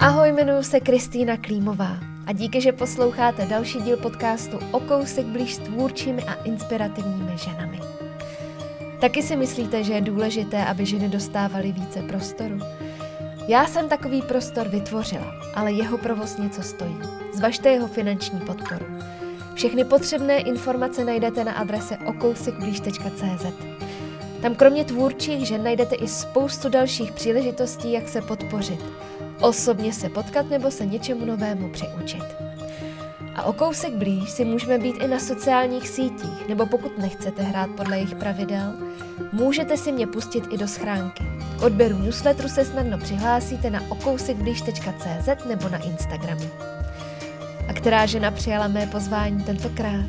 Ahoj, jmenuji se Kristýna Klímová a díky, že posloucháte další díl podcastu o kousek blíž s tvůrčími a inspirativními ženami. Taky si myslíte, že je důležité, aby ženy dostávaly více prostoru? Já jsem takový prostor vytvořila, ale jeho provoz něco stojí. Zvažte jeho finanční podporu. Všechny potřebné informace najdete na adrese okousekblíž.cz. Tam kromě tvůrčích žen najdete i spoustu dalších příležitostí, jak se podpořit. Osobně se potkat nebo se něčemu novému přiučit. A o kousek blíž si můžeme být i na sociálních sítích, nebo pokud nechcete hrát podle jejich pravidel, můžete si mě pustit i do schránky. K odběru newsletteru se snadno přihlásíte na okousekblíž.cz nebo na Instagramu. A která žena přijala mé pozvání tentokrát?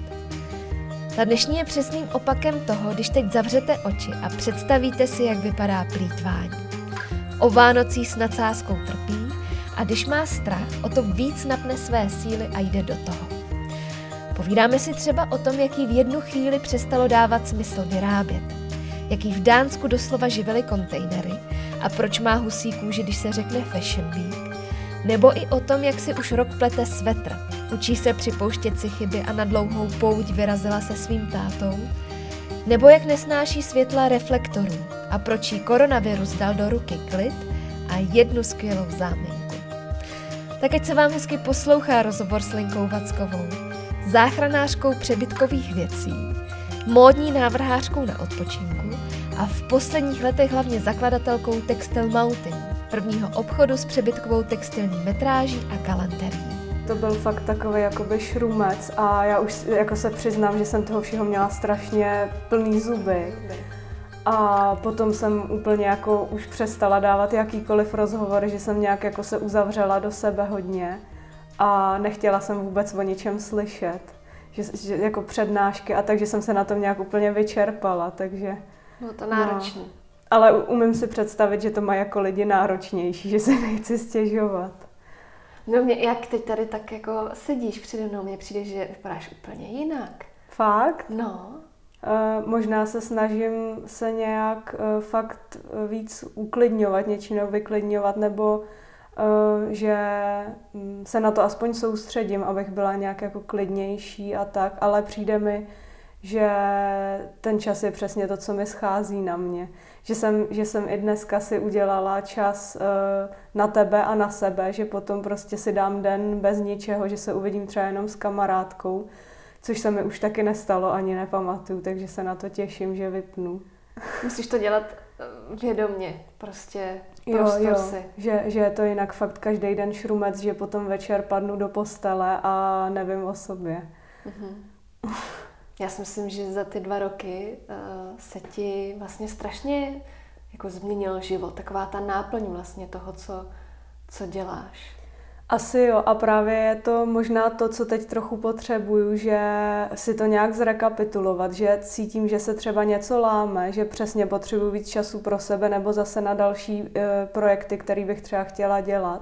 Ta dnešní je přesným opakem toho, když teď zavřete oči a představíte si, jak vypadá plítvání. O Vánocí s nadsázkou trpí a když má strach, o to víc napne své síly a jde do toho. Povídáme si třeba o tom, jaký v jednu chvíli přestalo dávat smysl vyrábět, jaký v Dánsku doslova živily kontejnery a proč má husí kůži, když se řekne Fashion Week, nebo i o tom, jak si už rok plete svetr, učí se připouštět si chyby a na dlouhou pouť vyrazila se svým tátou, nebo jak nesnáší světla reflektorů a proč jí koronavirus dal do ruky klid a jednu skvělou záminku. Tak ať se vám hezky poslouchá rozhovor s Linkou Vackovou, záchranářkou přebytkových věcí, módní návrhářkou na odpočinku a v posledních letech hlavně zakladatelkou Textile Mountain, prvního obchodu s přebytkovou textilní metráží a galanterií. To byl fakt takový jakoby šrumec a já už jako se přiznám, že jsem toho všeho měla strašně plný zuby. A potom jsem úplně jako už přestala dávat jakýkoliv rozhovor, že jsem nějak jako se uzavřela do sebe hodně a nechtěla jsem vůbec o ničem slyšet. Že, že jako přednášky a takže jsem se na tom nějak úplně vyčerpala, takže... Bylo to náročné. No. Ale umím si představit, že to má jako lidi náročnější, že se nechci stěžovat. No mě, jak teď tady tak jako sedíš přede mnou, mně přijde, že vypadáš úplně jinak. Fakt? No. Uh, možná se snažím se nějak uh, fakt víc uklidňovat, něčím vyklidňovat, nebo uh, že um, se na to aspoň soustředím, abych byla nějak jako klidnější a tak, ale přijde mi, že ten čas je přesně to, co mi schází na mě. Že jsem, že jsem i dneska si udělala čas na tebe a na sebe, že potom prostě si dám den bez ničeho, že se uvidím třeba jenom s kamarádkou, což se mi už taky nestalo, ani nepamatuju, takže se na to těším, že vypnu. Musíš to dělat eh, vědomně, prostě jo, jo, si. Že, že je to jinak fakt každý den šrumec, že potom večer padnu do postele a nevím o sobě. Mm-hmm. Já si myslím, že za ty dva roky uh, se ti vlastně strašně jako změnil život, taková ta náplň vlastně toho, co, co děláš. Asi jo a právě je to možná to, co teď trochu potřebuju, že si to nějak zrekapitulovat, že cítím, že se třeba něco láme, že přesně potřebuji víc času pro sebe nebo zase na další e, projekty, které bych třeba chtěla dělat.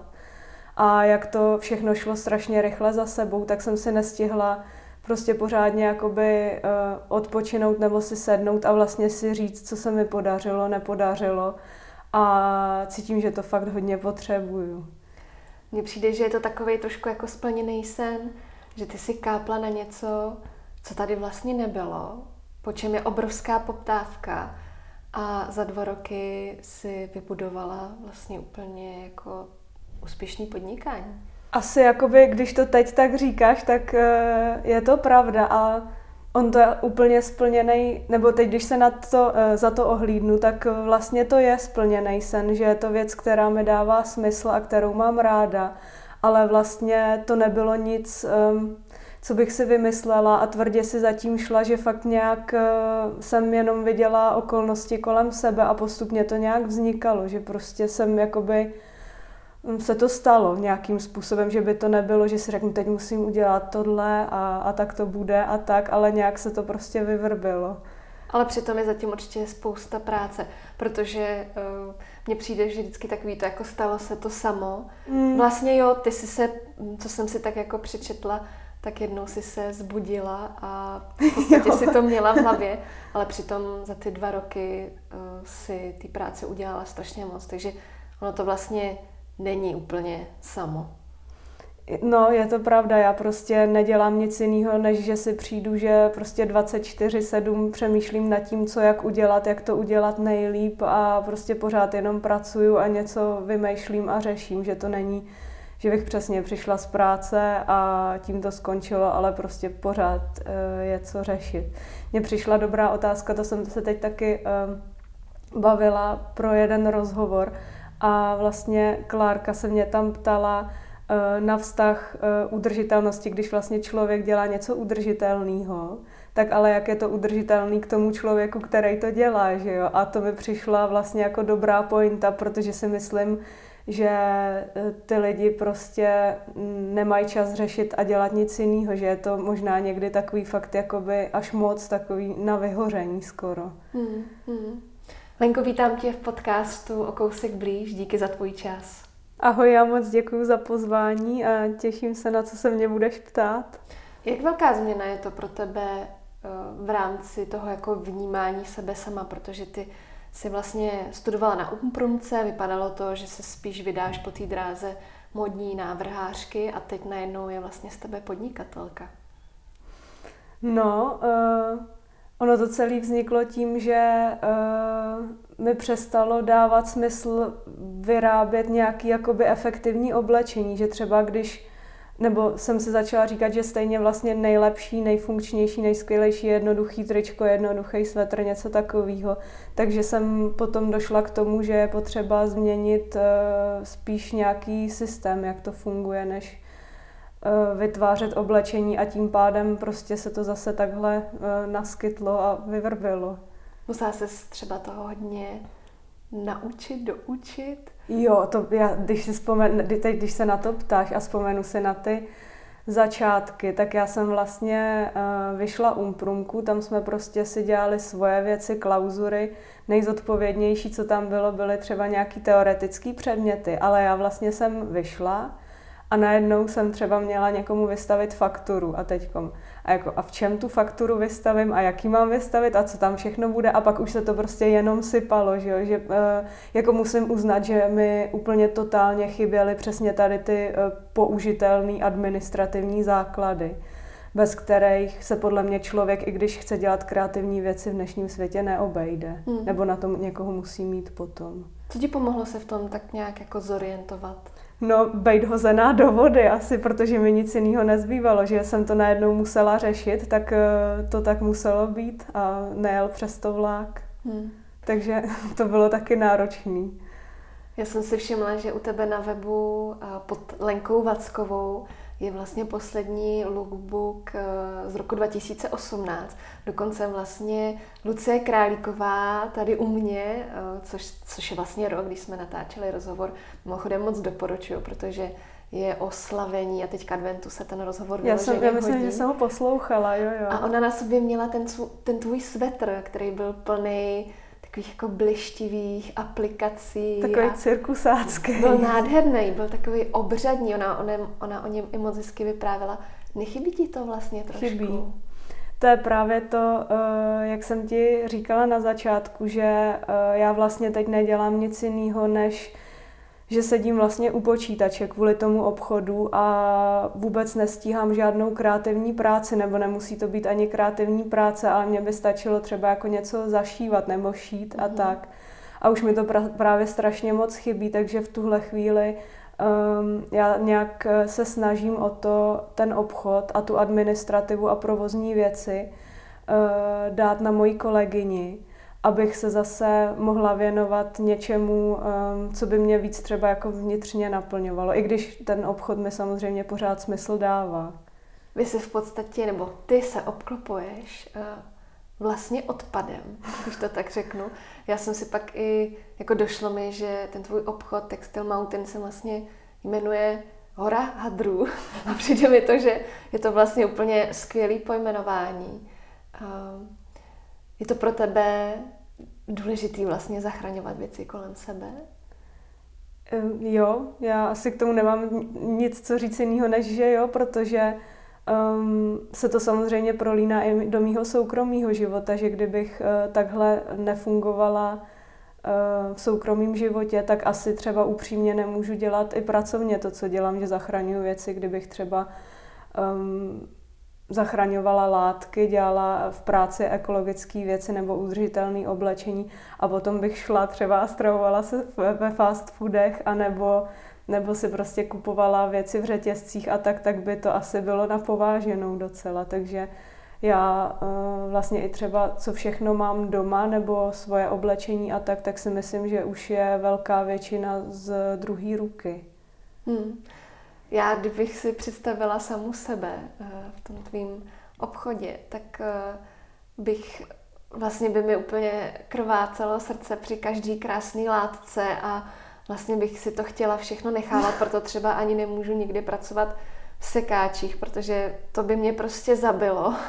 A jak to všechno šlo strašně rychle za sebou, tak jsem si nestihla prostě pořádně jakoby uh, odpočinout nebo si sednout a vlastně si říct, co se mi podařilo, nepodařilo. A cítím, že to fakt hodně potřebuju. Mně přijde, že je to takový trošku jako splněný sen, že ty si kápla na něco, co tady vlastně nebylo, po čem je obrovská poptávka a za dva roky si vybudovala vlastně úplně jako úspěšný podnikání. Asi jakoby, když to teď tak říkáš, tak eh, je to pravda a on to je úplně splněný, nebo teď, když se na to, eh, za to ohlídnu, tak vlastně to je splněný sen, že je to věc, která mi dává smysl a kterou mám ráda, ale vlastně to nebylo nic, ehm, co bych si vymyslela a tvrdě si zatím šla, že fakt nějak eh, jsem jenom viděla okolnosti kolem sebe a postupně to nějak vznikalo, že prostě jsem jakoby se to stalo nějakým způsobem, že by to nebylo, že si řeknu, teď musím udělat tohle a, a tak to bude a tak, ale nějak se to prostě vyvrbilo. Ale přitom je zatím určitě spousta práce, protože uh, mně přijde že vždycky takový to, jako stalo se to samo. Mm. Vlastně jo, ty jsi se, co jsem si tak jako přečetla, tak jednou si se zbudila a v podstatě si to měla v hlavě, ale přitom za ty dva roky uh, si ty práce udělala strašně moc, takže ono to vlastně není úplně samo. No, je to pravda, já prostě nedělám nic jiného, než že si přijdu, že prostě 24-7 přemýšlím nad tím, co jak udělat, jak to udělat nejlíp a prostě pořád jenom pracuju a něco vymýšlím a řeším, že to není, že bych přesně přišla z práce a tím to skončilo, ale prostě pořád uh, je co řešit. Mně přišla dobrá otázka, to jsem se teď taky uh, bavila pro jeden rozhovor a vlastně Klárka se mě tam ptala, Eh, na vztah eh, udržitelnosti, když vlastně člověk dělá něco udržitelného, tak ale jak je to udržitelný k tomu člověku, který to dělá, že jo? A to mi přišla vlastně jako dobrá pointa, protože si myslím, že eh, ty lidi prostě nemají čas řešit a dělat nic jiného, že je to možná někdy takový fakt jakoby až moc takový na vyhoření skoro. Hmm, hmm. Lenko, vítám tě v podcastu o kousek blíž, díky za tvůj čas. Ahoj, já moc děkuji za pozvání a těším se na co se mě budeš ptát. Jak velká změna je to pro tebe eh, v rámci toho jako vnímání sebe sama, protože ty si vlastně studovala na Umprumce, vypadalo to, že se spíš vydáš po té dráze modní návrhářky a teď najednou je vlastně z tebe podnikatelka. No, uh, ono to celé vzniklo tím, že uh, mi přestalo dávat smysl vyrábět nějaký jakoby efektivní oblečení, že třeba když nebo jsem si začala říkat, že stejně vlastně nejlepší, nejfunkčnější, nejskvělejší jednoduchý tričko, jednoduchý svetr, něco takového. Takže jsem potom došla k tomu, že je potřeba změnit uh, spíš nějaký systém, jak to funguje, než vytvářet oblečení a tím pádem prostě se to zase takhle uh, naskytlo a vyvrbilo. Musela se třeba toho hodně naučit, doučit? Jo, to já, když si vzpomen, teď, když se na to ptáš a vzpomenu si na ty začátky, tak já jsem vlastně uh, vyšla umprumku, tam jsme prostě si dělali svoje věci, klauzury. Nejzodpovědnější, co tam bylo, byly třeba nějaký teoretický předměty, ale já vlastně jsem vyšla a najednou jsem třeba měla někomu vystavit fakturu a teďkom a, jako, a v čem tu fakturu vystavím a jaký mám vystavit a co tam všechno bude a pak už se to prostě jenom sypalo, že, jo? že uh, jako musím uznat, že mi úplně totálně chyběly přesně tady ty uh, použitelné administrativní základy bez kterých se podle mě člověk, i když chce dělat kreativní věci v dnešním světě, neobejde. Hmm. Nebo na tom někoho musí mít potom. Co ti pomohlo se v tom tak nějak jako zorientovat? No, bejt hozená do vody asi, protože mi nic jiného nezbývalo, že jsem to najednou musela řešit, tak eh, to tak muselo být a nejel přes to vlák. Hmm. Takže to bylo taky náročný. Já jsem si všimla, že u tebe na webu eh, pod Lenkou Vackovou je vlastně poslední lookbook eh, z roku 2018. Dokonce vlastně Lucie Králíková tady u mě, eh, což, což je vlastně rok, když jsme natáčeli rozhovor, mimochodem moc doporučuju, protože je oslavení a teďka adventu se ten rozhovor Já jsem, já myslím, hodí. že jsem ho poslouchala, jo, jo. A ona na sobě měla ten, ten tvůj svetr, který byl plný takových jako blištivých aplikací. Takový cirkusácký. Byl nádherný, byl takový obřadní, ona, ona, ona o něm i moc hezky vyprávěla. Nechybí ti to vlastně trošku? Chybí. To je právě to, eh, jak jsem ti říkala na začátku, že eh, já vlastně teď nedělám nic jiného, než že sedím vlastně u počítače kvůli tomu obchodu a vůbec nestíhám žádnou kreativní práci, nebo nemusí to být ani kreativní práce, ale mě by stačilo třeba jako něco zašívat nebo šít a mm. tak. A už mi to pra- právě strašně moc chybí, takže v tuhle chvíli um, já nějak eh, se snažím o to ten obchod a tu administrativu a provozní věci uh, dát na moji kolegyni, abych se zase mohla věnovat něčemu, um, co by mě víc třeba jako vnitřně naplňovalo, i když ten obchod mi samozřejmě pořád smysl dává. Vy se v podstatě, nebo ty se obklopuješ uh, vlastně odpadem, když to tak řeknu. Já jsem si pak i, jako došlo mi, že ten tvůj obchod Textile Mountain se vlastně jmenuje Hora hadrů a přijde mi to, že je to vlastně úplně skvělý pojmenování. Uh, je to pro tebe důležitý vlastně zachraňovat věci kolem sebe? Jo, já asi k tomu nemám nic co říct jiného, než že jo, protože um, se to samozřejmě prolíná i do mýho soukromého života, že kdybych uh, takhle nefungovala v soukromém životě, tak asi třeba upřímně nemůžu dělat i pracovně to, co dělám, že zachraňuji věci, kdybych třeba um, zachraňovala látky, dělala v práci ekologické věci nebo udržitelné oblečení a potom bych šla třeba a stravovala se ve fast foodech anebo nebo si prostě kupovala věci v řetězcích a tak, tak by to asi bylo na pováženou docela. Takže já uh, vlastně i třeba, co všechno mám doma nebo svoje oblečení a tak, tak si myslím, že už je velká většina z druhé ruky. Hmm. Já, kdybych si představila samu sebe uh, v tom tvým obchodě, tak uh, bych vlastně by mi úplně krvácelo srdce při každý krásný látce a vlastně bych si to chtěla všechno nechávat, proto třeba ani nemůžu nikdy pracovat v sekáčích, protože to by mě prostě zabilo.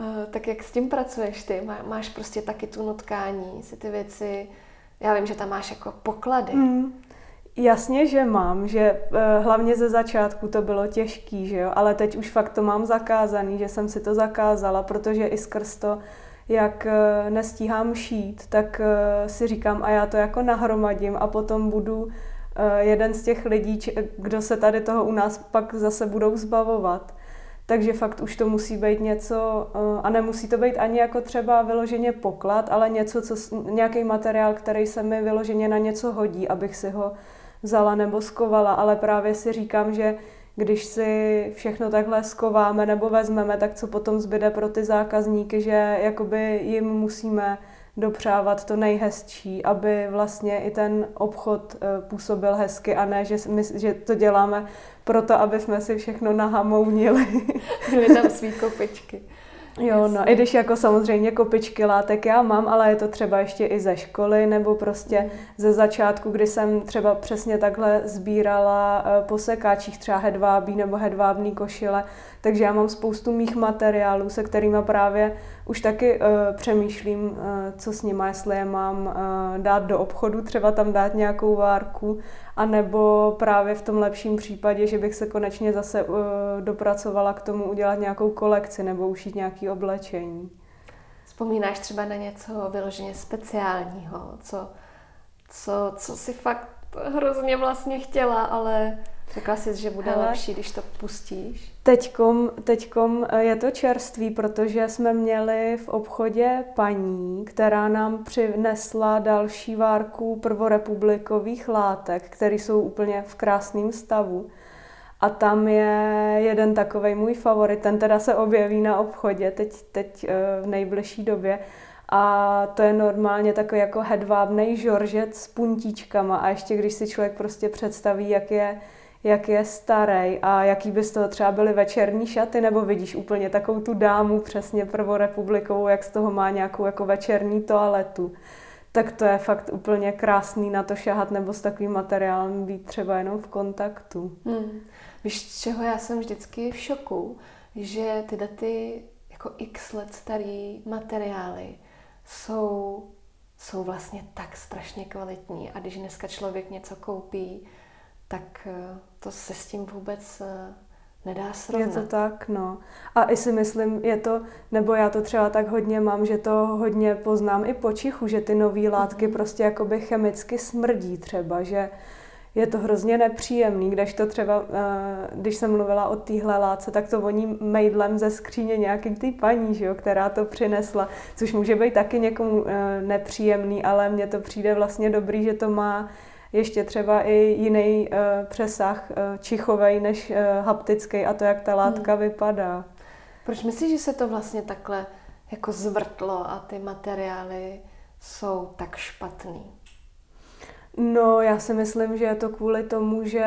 Eh, tak jak s tím pracuješ ty? Máš prostě taky tu nutkání, si ty věci, já vím, že tam máš jako poklady. Mm. Jasně, že mám, že uh, hlavně ze začátku to bylo těžký, že jo, ale teď už fakt to mám zakázaný, že jsem si to zakázala, protože i skrz to jak eh, nestíhám šít, tak eh, si říkám a já to jako nahromadím a potom budu eh, jeden z těch lidí, kdo se tady toho u nás pak zase budou zbavovat. Takže fakt už to musí být něco, a nemusí to být ani jako třeba vyloženě poklad, ale něco, co, nějaký materiál, který se mi vyloženě na něco hodí, abych si ho vzala nebo skovala, ale právě si říkám, že když si všechno takhle skováme nebo vezmeme, tak co potom zbyde pro ty zákazníky, že jakoby jim musíme dopřávat to nejhezčí, aby vlastně i ten obchod eh, působil hezky a ne, že, my, že to děláme proto, aby jsme si všechno nahamounili. Měli tam svý kopičky. Jo, no, i když jako samozřejmě kopičky látek já mám, ale je to třeba ještě i ze školy, nebo prostě mm. ze začátku, kdy jsem třeba přesně takhle sbírala eh, po sekáčích třeba hedvábí nebo hedvábný košile, takže já mám spoustu mých materiálů, se kterými právě už taky uh, přemýšlím, uh, co s nimi, jestli je mám uh, dát do obchodu, třeba tam dát nějakou várku, anebo právě v tom lepším případě, že bych se konečně zase uh, dopracovala k tomu udělat nějakou kolekci nebo ušít nějaké oblečení. Vzpomínáš třeba na něco vyloženě speciálního, co, co, co si fakt hrozně vlastně chtěla, ale Řekla jsi, že bude Hele, lepší, když to pustíš? Teďkom, teďkom eh, je to čerství, protože jsme měli v obchodě paní, která nám přinesla další várku prvorepublikových látek, které jsou úplně v krásném stavu. A tam je jeden takový můj favorit, ten teda se objeví na obchodě teď, teď eh, v nejbližší době. A to je normálně takový jako hedvábnej žoržet s puntíčkama. A ještě když si člověk prostě představí, jak je jak je starý a jaký by z toho třeba byly večerní šaty, nebo vidíš úplně takovou tu dámu přesně prvorepublikovou, jak z toho má nějakou jako večerní toaletu. Tak to je fakt úplně krásný na to šahat nebo s takovým materiálem být třeba jenom v kontaktu. Hmm. Víš, z čeho já jsem vždycky v šoku, že tyhle ty jako x let starý materiály jsou, jsou vlastně tak strašně kvalitní a když dneska člověk něco koupí, tak eh, to se s tím vůbec eh, nedá srovnat. Je to tak, no. A i si myslím, je to, nebo já to třeba tak hodně mám, že to hodně poznám i po čichu, že ty nové látky mm-hmm. prostě jakoby chemicky smrdí třeba, že je to hrozně nepříjemný, když to třeba, eh, když jsem mluvila o téhle látce, tak to voní mejdlem ze skříně nějaký ty paní, že jo, která to přinesla, což může být taky někomu nepříjemný, ale mně to přijde vlastně dobrý, že to má ještě třeba i jiný uh, přesah uh, čichovej než uh, haptický a to, jak ta látka hmm. vypadá. Proč myslíš, že se to vlastně takhle jako zvrtlo a ty materiály jsou tak špatný? No, já si myslím, že je to kvůli tomu, že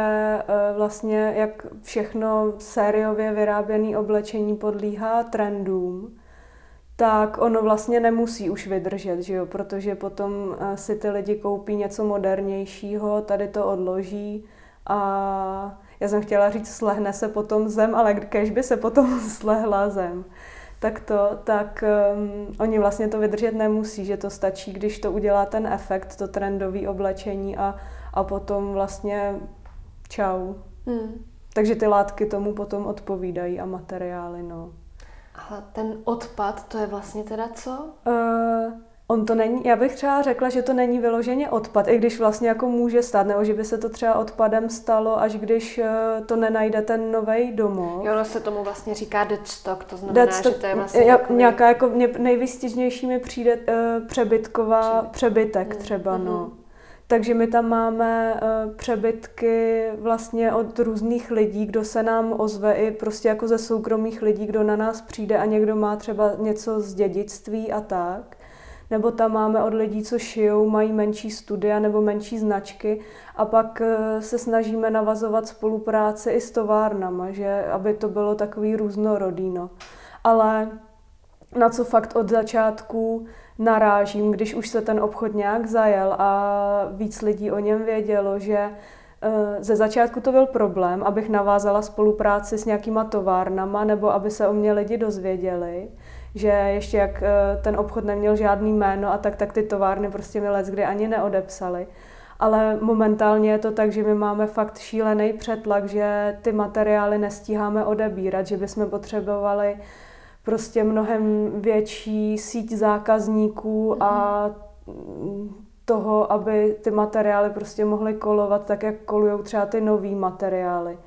vlastně jak všechno sériově vyráběné oblečení podlíhá trendům, tak ono vlastně nemusí už vydržet, že jo? protože potom eh, si ty lidi koupí něco modernějšího, tady to odloží a já jsem chtěla říct, slehne se potom zem, ale když by se potom slehla zem, tak to, tak um, oni vlastně to vydržet nemusí, že to stačí, když to udělá ten efekt, to trendové oblečení a, a potom vlastně čau. Hmm. Takže ty látky tomu potom odpovídají a materiály, no. A ten odpad, to je vlastně teda co? Uh, On to není, já bych třeba řekla, že to není vyloženě odpad, i když vlastně jako může stát, nebo že by se to třeba odpadem stalo, až když eh, to nenajde ten nový domov. Jo, ono se tomu vlastně říká deadstock, to znamená, deadstock, že to je vlastně jak, takový... nějaká jako nejvystižnější mi přijde uh, přebytková, přebytek mm. třeba, mm. no. Takže my tam máme uh, přebytky vlastně od různých lidí, kdo se nám ozve, i prostě jako ze soukromých lidí, kdo na nás přijde a někdo má třeba něco z dědictví a tak nebo tam máme od lidí, co šijou, mají menší studia nebo menší značky a pak eh, se snažíme navazovat spolupráci i s továrnama, že aby to bylo takový různorodý. No. Ale na co fakt od začátku narážím, když už se ten obchod nějak zajel a víc lidí o něm vědělo, že eh, ze začátku to byl problém, abych navázala spolupráci s nějakýma továrnama nebo aby se o mě lidi dozvěděli že ještě jak eh, ten obchod neměl žádný jméno a tak, tak ty továrny prostě mi let kdy ani neodepsali. Ale momentálně je to tak, že my máme fakt šílený přetlak, že ty materiály nestíháme odebírat, že bychom potřebovali prostě mnohem větší síť zákazníků a toho, aby ty materiály prostě mohly kolovat tak, jak kolují třeba ty nový materiály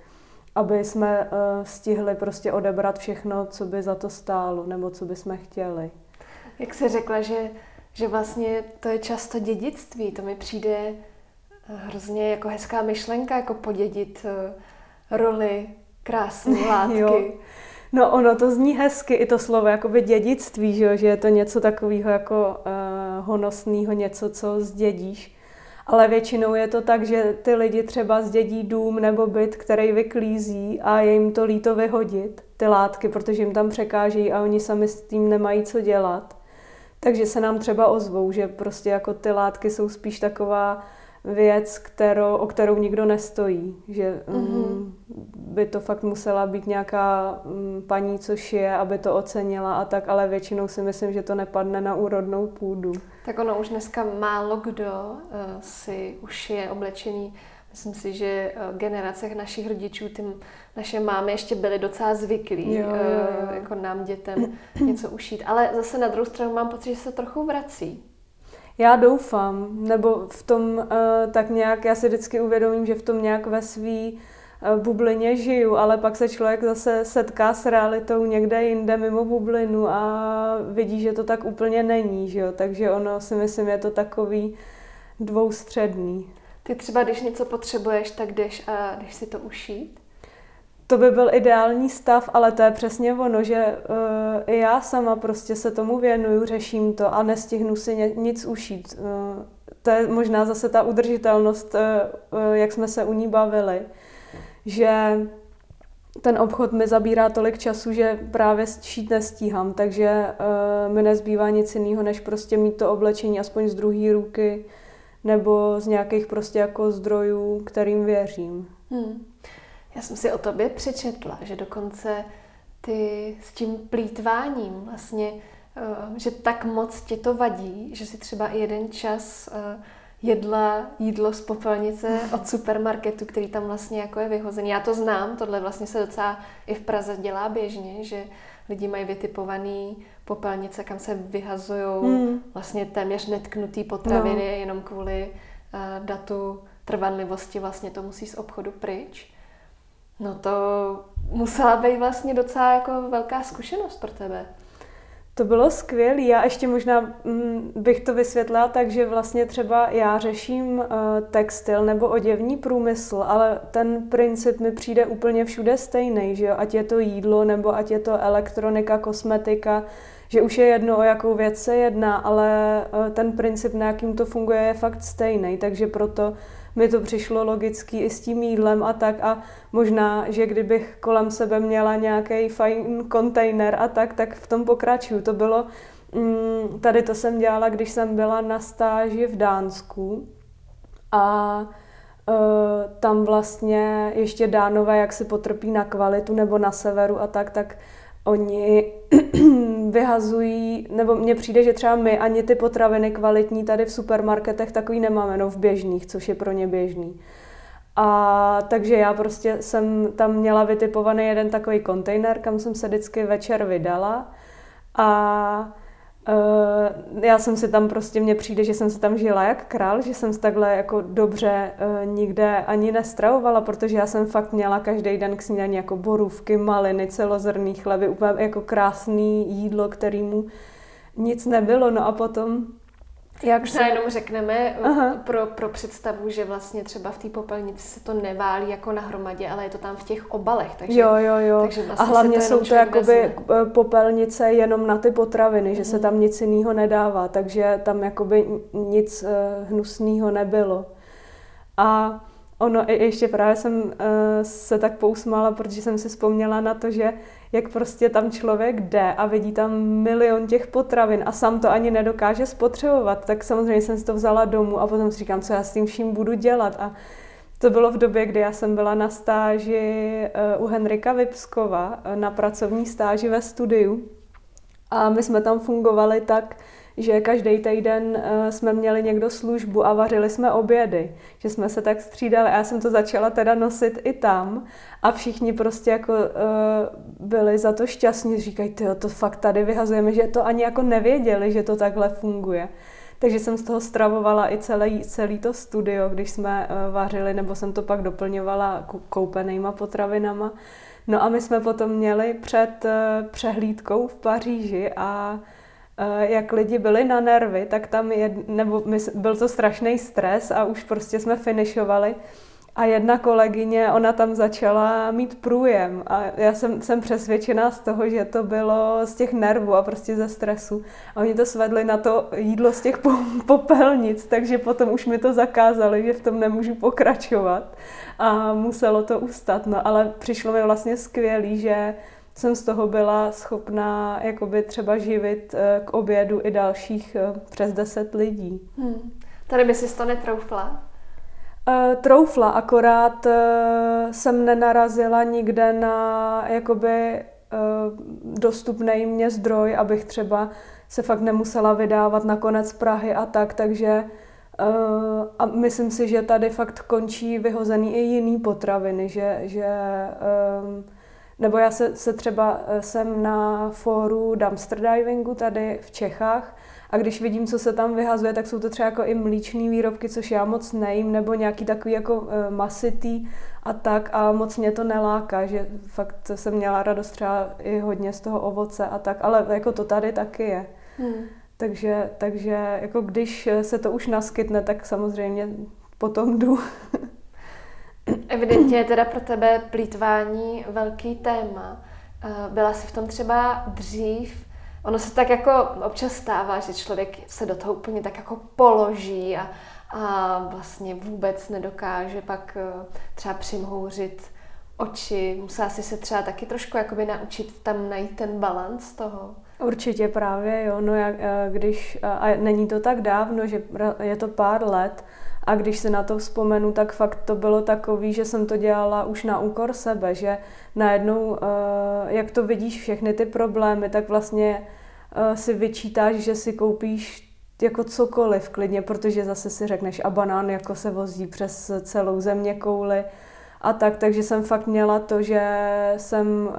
aby jsme uh, stihli prostě odebrat všechno, co by za to stálo, nebo co by jsme chtěli. Jak jsi řekla, že, že vlastně to je často dědictví, to mi přijde eh, hrozně jako hezká myšlenka, jako podědit uh, roli krásné látky. jo. No ono to zní hezky, i to slovo jakoby dědictví, že, že je to něco takového jako uh, honosného, něco, co zdědíš ale většinou je to tak, že ty lidi třeba zdědí dům nebo byt, který vyklízí a je jim to líto vyhodit, ty látky, protože jim tam překáží a oni sami s tím nemají co dělat. Takže se nám třeba ozvou, že prostě jako ty látky jsou spíš taková věc, kterou, o kterou nikdo nestojí. Že mm-hmm. by to fakt musela být nějaká um, paní, co šije, aby to ocenila a tak, ale většinou si myslím, že to nepadne na úrodnou půdu. Tak ono už dneska málo kdo uh, si ušije oblečení. Myslím si, že uh, generace našich rodičů, ty naše mámy ještě byly docela zvyklí jo, jo, jo. Uh, jako nám dětem něco ušít. Ale zase na druhou stranu mám pocit, že se trochu vrací. Já doufám, nebo v tom uh, tak nějak, já si vždycky uvědomím, že v tom nějak ve svý uh, bublině žiju, ale pak se člověk zase setká s realitou někde jinde mimo bublinu a vidí, že to tak úplně není, že jo? takže ono si myslím, je to takový dvoustředný. Ty třeba, když něco potřebuješ, tak jdeš a jdeš si to ušít? To by byl ideální stav, ale to je přesně ono, že uh, i já sama prostě se tomu věnuju, řeším to a nestihnu si nic ušít. Uh, to je možná zase ta udržitelnost, uh, uh, jak jsme se u ní bavili, že ten obchod mi zabírá tolik času, že právě šít nestíhám, takže uh, mi nezbývá nic jiného, než prostě mít to oblečení aspoň z druhé ruky nebo z nějakých prostě jako zdrojů, kterým věřím. Hmm. Já jsem si o tobě přečetla, že dokonce ty s tím plítváním vlastně, eh, že tak moc ti to vadí, že si třeba i jeden čas eh, jedla jídlo z popelnice od supermarketu, který tam vlastně jako je vyhozený. Já to znám, tohle vlastně se docela i v Praze dělá běžně, že lidi mají vytipovaný popelnice, kam se vyhazují hmm. vlastně téměř netknutý potraviny no. jenom kvůli uh, datu trvanlivosti vlastně to musí z obchodu pryč. No to musela být vlastně docela jako velká zkušenost pro tebe. To bylo skvělé. Já ještě možná mm, bych to vysvětlila tak, že vlastně třeba já řeším uh, textil nebo oděvní průmysl, ale ten princip mi přijde úplně všude stejný, že jo? ať je to jídlo nebo ať je to elektronika, kosmetika, že už je jedno, o jakou věc se jedná, ale uh, ten princip, na jakým to funguje, je fakt stejný, takže proto mi to přišlo logický i s tím jídlem a tak a možná, že kdybych kolem sebe měla nějaký fajn kontejner a tak, tak v tom pokračuju. To bylo, mm, tady to jsem dělala, když jsem byla na stáži v Dánsku a uh, tam vlastně ještě dánové, jak si potrpí na kvalitu nebo na severu a tak, tak oni vyhazují, nebo mně přijde, že třeba my ani ty potraviny kvalitní tady v supermarketech takový nemáme, no v běžných, což je pro ně běžný. A takže já prostě jsem tam měla vytipovaný jeden takový kontejner, kam jsem se vždycky večer vydala a Uh, já jsem si tam prostě, mně přijde, že jsem se tam žila jak král, že jsem se takhle jako dobře uh, nikde ani nestravovala, protože já jsem fakt měla každý den k snídani jako borůvky, maliny, celozrný chleby, úplně jako krásný jídlo, kterýmu nic nebylo. No a potom jak Možná se... jenom řekneme pro, pro představu, že vlastně třeba v té popelnici se to neválí jako na hromadě, ale je to tam v těch obalech. Takže, jo, jo, jo. Takže vlastně a hlavně to jsou to jakoby vezme. Eh, popelnice jenom na ty potraviny, mm. že se mhm. tam nic jiného nedává, takže tam jakoby nic uh, hnusného nebylo. A ono, ještě právě jsem uh, se tak pousmála, protože jsem si vzpomněla na to, že jak prostě tam člověk jde a vidí tam milion těch potravin a sám to ani nedokáže spotřebovat, tak samozřejmě jsem si to vzala domů a potom si říkám, co já s tím vším budu dělat. A to bylo v době, kdy já jsem byla na stáži eh, u Henrika Vipskova, eh, na pracovní stáži ve studiu. A my jsme tam fungovali tak, že každý týden eh, jsme měli někdo službu a vařili jsme obědy, že jsme se tak střídali já jsem to začala teda nosit i tam a všichni prostě jako uh, byli za to šťastní, říkají, ty to fakt tady vyhazujeme, že to ani jako nevěděli, že to takhle funguje. Takže jsem z toho stravovala i celý, celý to studio, když jsme uh, vařili, nebo jsem to pak doplňovala koupenýma potravinama. No a my jsme potom měli před přehlídkou v Paříži a Eh, jak lidi byli na nervy, tak tam je, nebo my, byl to strašný stres a už prostě jsme finišovali. A jedna kolegyně, ona tam začala mít průjem a já jsem, jsem přesvědčená z toho, že to bylo z těch nervů a prostě ze stresu. A oni to svedli na to jídlo z těch popelnic, takže potom už mi to zakázali, že v tom nemůžu pokračovat a muselo to ustat. No ale přišlo mi vlastně skvělý, že jsem z toho byla schopná jakoby třeba živit eh, k obědu i dalších eh, přes deset lidí. Hmm. Tady by si to netroufla? Uh, troufla, akorát uh, jsem nenarazila nikde na jakoby uh, dostupný mě zdroj, abych třeba se fakt nemusela vydávat na konec Prahy a tak, takže uh, a myslím si, že tady fakt končí vyhozený i jiný potraviny, že, že nebo já se, se třeba eh, jsem na fóru dumpster divingu tady v Čechách a když vidím, co se tam vyhazuje, tak jsou to třeba jako i mlíčné výrobky, což já moc nejím, nebo nějaký takový jako uh, masitý a tak a moc mě to neláká, že fakt jsem měla radost třeba i hodně z toho ovoce a tak, ale jako to tady taky je. Hmm. Takže, takže jako když se to už naskytne, tak samozřejmě potom jdu. Evidentně je teda pro tebe plítvání velký téma. Eh, byla jsi v tom třeba dřív? Ono se tak jako občas stává, že člověk se do toho úplně tak jako položí a, a vlastně vůbec nedokáže pak eh, třeba přimhouřit oči. Musela jsi se třeba taky trošku jakoby naučit tam najít ten balans toho. Určitě právě, jo. No jak, eh, když, a není to tak dávno, že je to pár let, a když se na to vzpomenu, tak fakt to bylo takový, že jsem to dělala už na úkor sebe, že najednou, eh, jak to vidíš všechny ty problémy, tak vlastně eh, si vyčítáš, že si koupíš jako cokoliv klidně, protože zase si řekneš a banán jako se vozí přes celou země kouli a tak, takže jsem fakt měla to, že jsem uh,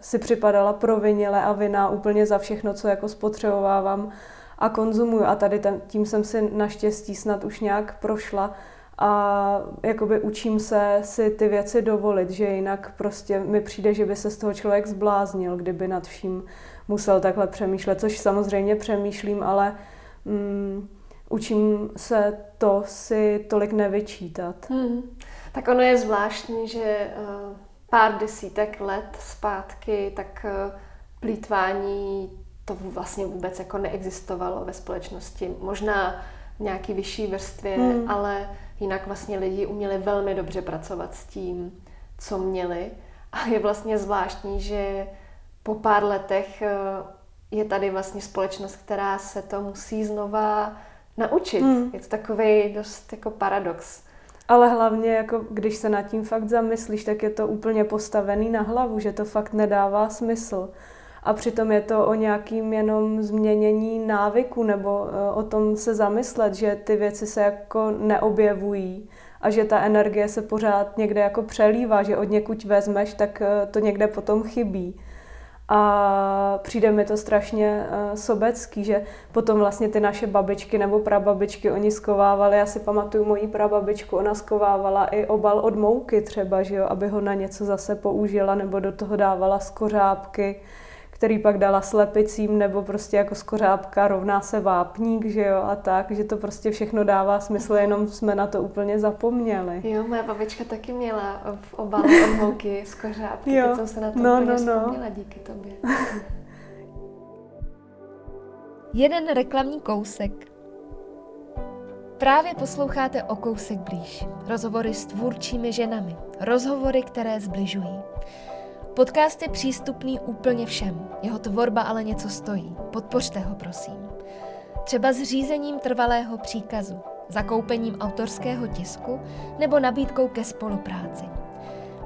si připadala provinile a vina úplně za všechno, co jako spotřebovávám a konzumuju. A tady tím jsem si naštěstí snad už nějak prošla a jakoby učím se si ty věci dovolit, že jinak prostě mi přijde, že by se z toho člověk zbláznil, kdyby nad vším musel takhle přemýšlet, což samozřejmě přemýšlím, ale mm, učím se to si tolik nevyčítat. Hmm. Tak ono je zvláštní, že uh, pár desítek let zpátky tak uh, plítvání to vlastně vůbec jako neexistovalo ve společnosti. Možná v nějaký vyšší vrstvě, hmm. ale jinak vlastně lidi uměli velmi dobře pracovat s tím, co měli. A je vlastně zvláštní, že po pár letech eh, je tady vlastně společnost, která se to musí znova naučit. Hmm. Je to takový dost jako paradox. Ale hlavně, jako když se nad tím fakt zamyslíš, tak je to úplně postavený na hlavu, že to fakt nedává smysl a přitom je to o nějakým jenom změnění návyku nebo e, o tom se zamyslet, že ty věci se jako neobjevují a že ta energie se pořád někde jako přelívá, že od někud vezmeš, tak e, to někde potom chybí. A přijde mi to strašně uh, sobecký, že potom vlastně ty naše babičky nebo prababičky, oni skovávali, já si pamatuju moji prababičku, ona skovávala i obal od mouky třeba, že jo, aby ho na něco zase použila, nebo do toho dávala skořápky který pak dala slepicím, nebo prostě jako skořápka rovná se vápník, že jo, a tak, že to prostě všechno dává smysl, jenom jsme na to úplně zapomněli. Jo, moje babička taky měla v obalu od mouky skořápky, jo. teď jsem se na to no, úplně no, no. vzpomněla díky tobě. Jeden reklamní kousek. Právě posloucháte o kousek blíž. Rozhovory s tvůrčími ženami. Rozhovory, které zbližují. Podcast je přístupný úplně všem, jeho tvorba ale něco stojí. Podpořte ho, prosím. Třeba zřízením trvalého příkazu, zakoupením autorského tisku nebo nabídkou ke spolupráci.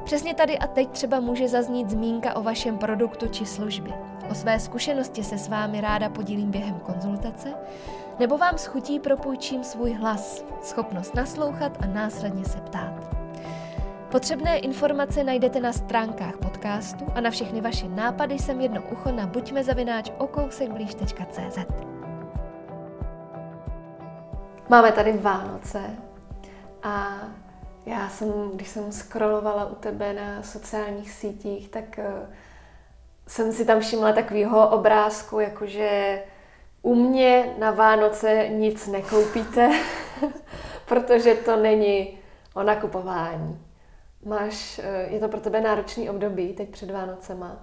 Přesně tady a teď třeba může zaznít zmínka o vašem produktu či službě. O své zkušenosti se s vámi ráda podílím během konzultace, nebo vám schutí propůjčím svůj hlas, schopnost naslouchat a následně se ptát. Potřebné informace najdete na stránkách podcastu a na všechny vaše nápady jsem jedno ucho na buďme zavináč okousekblíž.cz Máme tady Vánoce a já jsem, když jsem scrollovala u tebe na sociálních sítích, tak uh, jsem si tam všimla takového obrázku, jakože u mě na Vánoce nic nekoupíte, protože to není o nakupování. Máš, eh, je to pro tebe náročný období teď před Vánocema?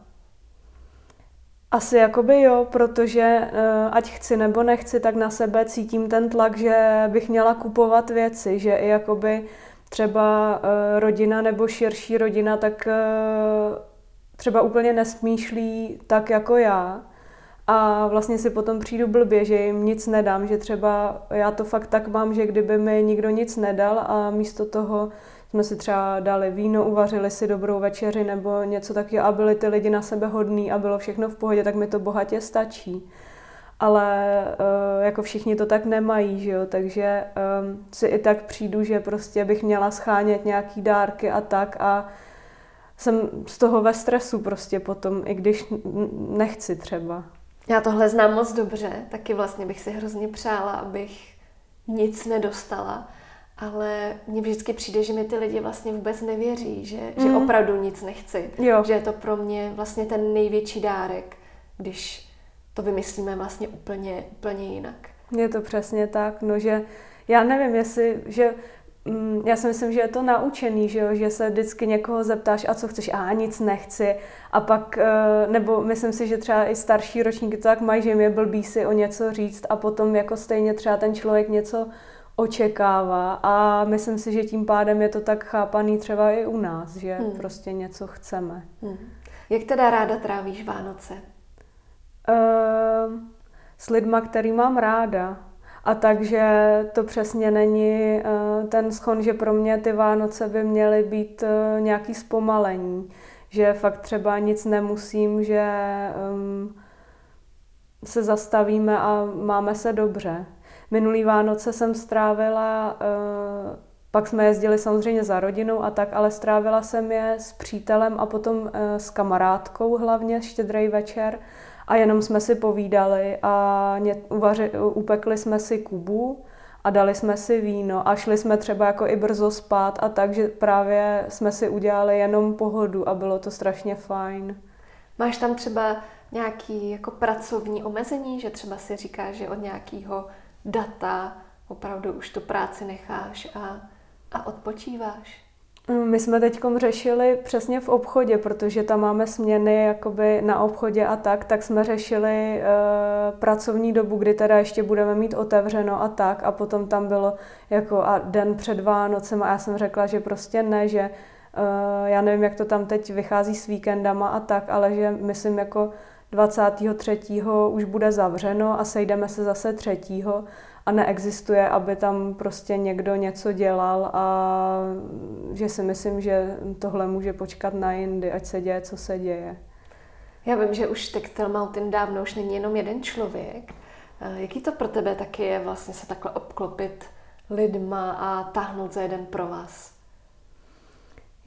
Asi jakoby jo, protože eh, ať chci nebo nechci, tak na sebe cítím ten tlak, že bych měla kupovat věci, že i jakoby třeba eh, rodina nebo širší rodina, tak třeba úplně nesmýšlí tak jako já. A vlastně si potom přijdu blbě, že jim nic nedám, že třeba já to fakt tak mám, že kdyby mi nikdo nic nedal a místo toho jsme si třeba dali víno, uvařili si dobrou večeři nebo něco takového a byli ty lidi na sebe hodní a bylo všechno v pohodě, tak mi to bohatě stačí. Ale uh, jako všichni to tak nemají, že jo? takže um, si i tak přijdu, že prostě bych měla schánět nějaký dárky a tak a jsem z toho ve stresu prostě potom, i když nechci třeba. Já tohle znám moc dobře, taky vlastně bych si hrozně přála, abych nic nedostala ale mně vždycky přijde, že mi ty lidi vlastně vůbec nevěří, že, mm. že opravdu nic nechci. Jo. Že je to pro mě vlastně ten největší dárek, když to vymyslíme vlastně úplně, úplně jinak. Je to přesně tak, no že já nevím, jestli, že mm, já si myslím, že je to naučený, že, jo? že se vždycky někoho zeptáš, a co chceš, a nic nechci. A pak, eh, nebo myslím si, že třeba i starší ročníky to tak mají, že jim je blbý si o něco říct a potom jako stejně třeba ten člověk něco očekává a myslím si, že tím pádem je to tak chápaný třeba i u nás, že hmm. prostě něco chceme. Hmm. Jak teda ráda trávíš Vánoce? Uh, s lidma, který mám ráda. A takže to přesně není uh, ten schon, že pro mě ty Vánoce by měly být uh, nějaký zpomalení. Že fakt třeba nic nemusím, že um, se zastavíme a máme se dobře. Minulý Vánoce jsem strávila, eh, pak jsme jezdili samozřejmě za rodinou a tak, ale strávila jsem je s přítelem a potom eh, s kamarádkou hlavně, štědrý večer a jenom jsme si povídali a uvaři, upekli jsme si kubu a dali jsme si víno a šli jsme třeba jako i brzo spát a tak, že právě jsme si udělali jenom pohodu a bylo to strašně fajn. Máš tam třeba nějaký jako pracovní omezení, že třeba si říkáš, že od nějakého data, opravdu už tu práci necháš a, a odpočíváš? My jsme teď řešili přesně v obchodě, protože tam máme směny jakoby na obchodě a tak, tak jsme řešili uh, pracovní dobu, kdy teda ještě budeme mít otevřeno a tak a potom tam bylo jako a den před Vánocem a já jsem řekla, že prostě ne, že uh, já nevím, jak to tam teď vychází s víkendama a tak, ale že myslím jako 23. už bude zavřeno a sejdeme se zase 3. a neexistuje, aby tam prostě někdo něco dělal a že si myslím, že tohle může počkat na jindy, ať se děje, co se děje. Já vím, že už Textile Mountain dávno už není jenom jeden člověk. Eh, jaký to pro tebe taky je vlastně se takhle obklopit lidma a táhnout za jeden pro vás?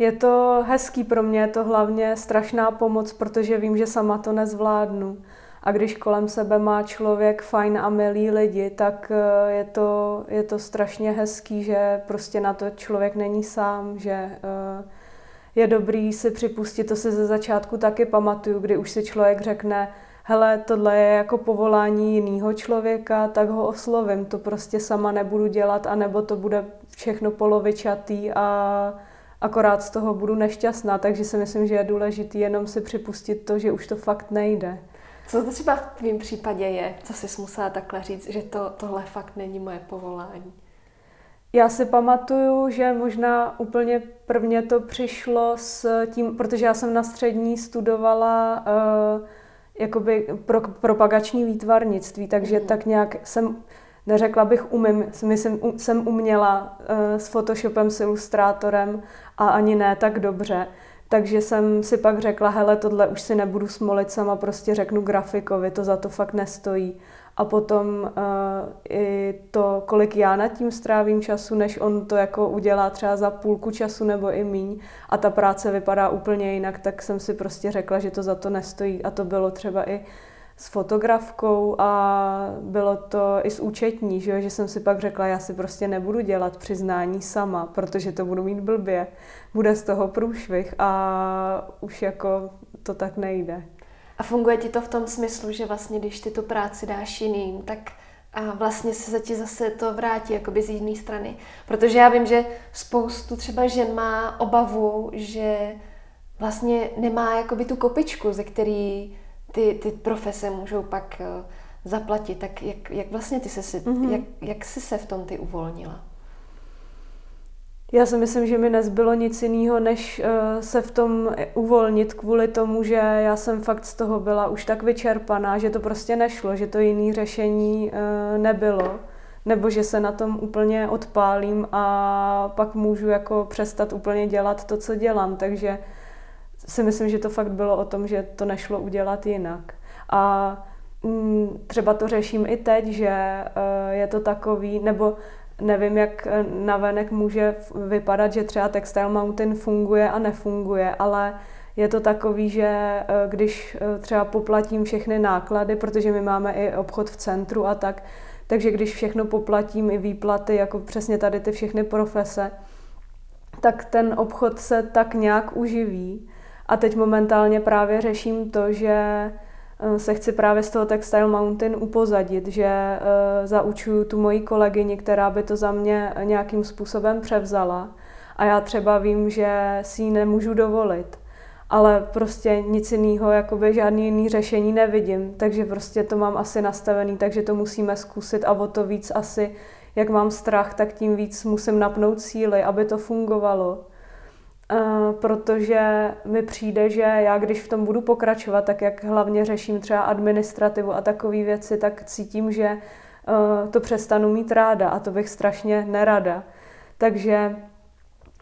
Je to hezký pro mě, je to hlavně strašná pomoc, protože vím, že sama to nezvládnu. A když kolem sebe má člověk fajn a milý lidi, tak eh, je to, je to strašně hezký, že prostě na to člověk není sám, že eh, je dobrý si připustit, to si ze začátku taky pamatuju, kdy už si člověk řekne, hele, tohle je jako povolání jiného člověka, tak ho oslovím, to prostě sama nebudu dělat, anebo to bude všechno polovičatý a akorát z toho budu nešťastná, takže si myslím, že je důležité jenom si připustit to, že už to fakt nejde. Co to třeba v tvém případě je, co jsi musela takhle říct, že to, tohle fakt není moje povolání? Já si pamatuju, že možná úplně prvně to přišlo s tím, protože já jsem na střední studovala uh, jakoby pro, propagační výtvarnictví, takže mm. tak nějak jsem, neřekla bych umím, myslím, jsem uměla uh, s Photoshopem, s ilustrátorem a ani ne tak dobře. Takže jsem si pak řekla, hele, tohle už si nebudu smolit sama, prostě řeknu grafikovi, to za to fakt nestojí. A potom uh, i to, kolik já nad tím strávím času, než on to jako udělá třeba za půlku času nebo i míň a ta práce vypadá úplně jinak, tak jsem si prostě řekla, že to za to nestojí. A to bylo třeba i s fotografkou a bylo to i s účetní, že, že jsem si pak řekla, já si prostě nebudu dělat přiznání sama, protože to budu mít blbě. Bude z toho průšvih a už jako to tak nejde. A funguje ti to v tom smyslu, že vlastně když ty tu práci dáš jiným, tak a vlastně se ti zase to vrátí jakoby z jiné strany. Protože já vím, že spoustu třeba žen má obavu, že vlastně nemá jakoby tu kopičku, ze který ty, ty profese můžou pak eh, zaplatit. Tak jak, jak vlastně ty se, mm-hmm. jak, jak jsi se v tom ty uvolnila? Já si myslím, že mi nezbylo nic jiného, než uh, se v tom uvolnit kvůli tomu, že já jsem fakt z toho byla už tak vyčerpaná, že to prostě nešlo, že to jiné řešení uh, nebylo, nebo že se na tom úplně odpálím a pak můžu jako přestat úplně dělat to, co dělám. Takže si myslím, že to fakt bylo o tom, že to nešlo udělat jinak. A mm, třeba to řeším i teď, že uh, je to takový, nebo nevím, jak eh, navenek může vypadat, že třeba Textile Mountain funguje a nefunguje, ale je to takový, že eh, když eh, třeba poplatím všechny náklady, protože my máme i obchod v centru a tak, takže když všechno poplatím i výplaty, jako přesně tady ty všechny profese, tak ten obchod se tak nějak uživí. A teď momentálně právě řeším to, že Eh, se chci právě z toho Textile Mountain upozadit, že eh, zaučuju tu moji kolegyni, která by to za mě nějakým způsobem převzala. A já třeba vím, že si ji nemůžu dovolit. Ale prostě nic jiného, jakoby žádný jiný řešení nevidím, takže prostě to mám asi nastavený, takže to musíme zkusit a o to víc asi, jak mám strach, tak tím víc musím napnout síly, aby to fungovalo. Uh, protože mi přijde, že já když v tom budu pokračovat, tak jak hlavně řeším třeba administrativu a takové věci, tak cítím, že uh, to přestanu mít ráda a to bych strašně nerada. Takže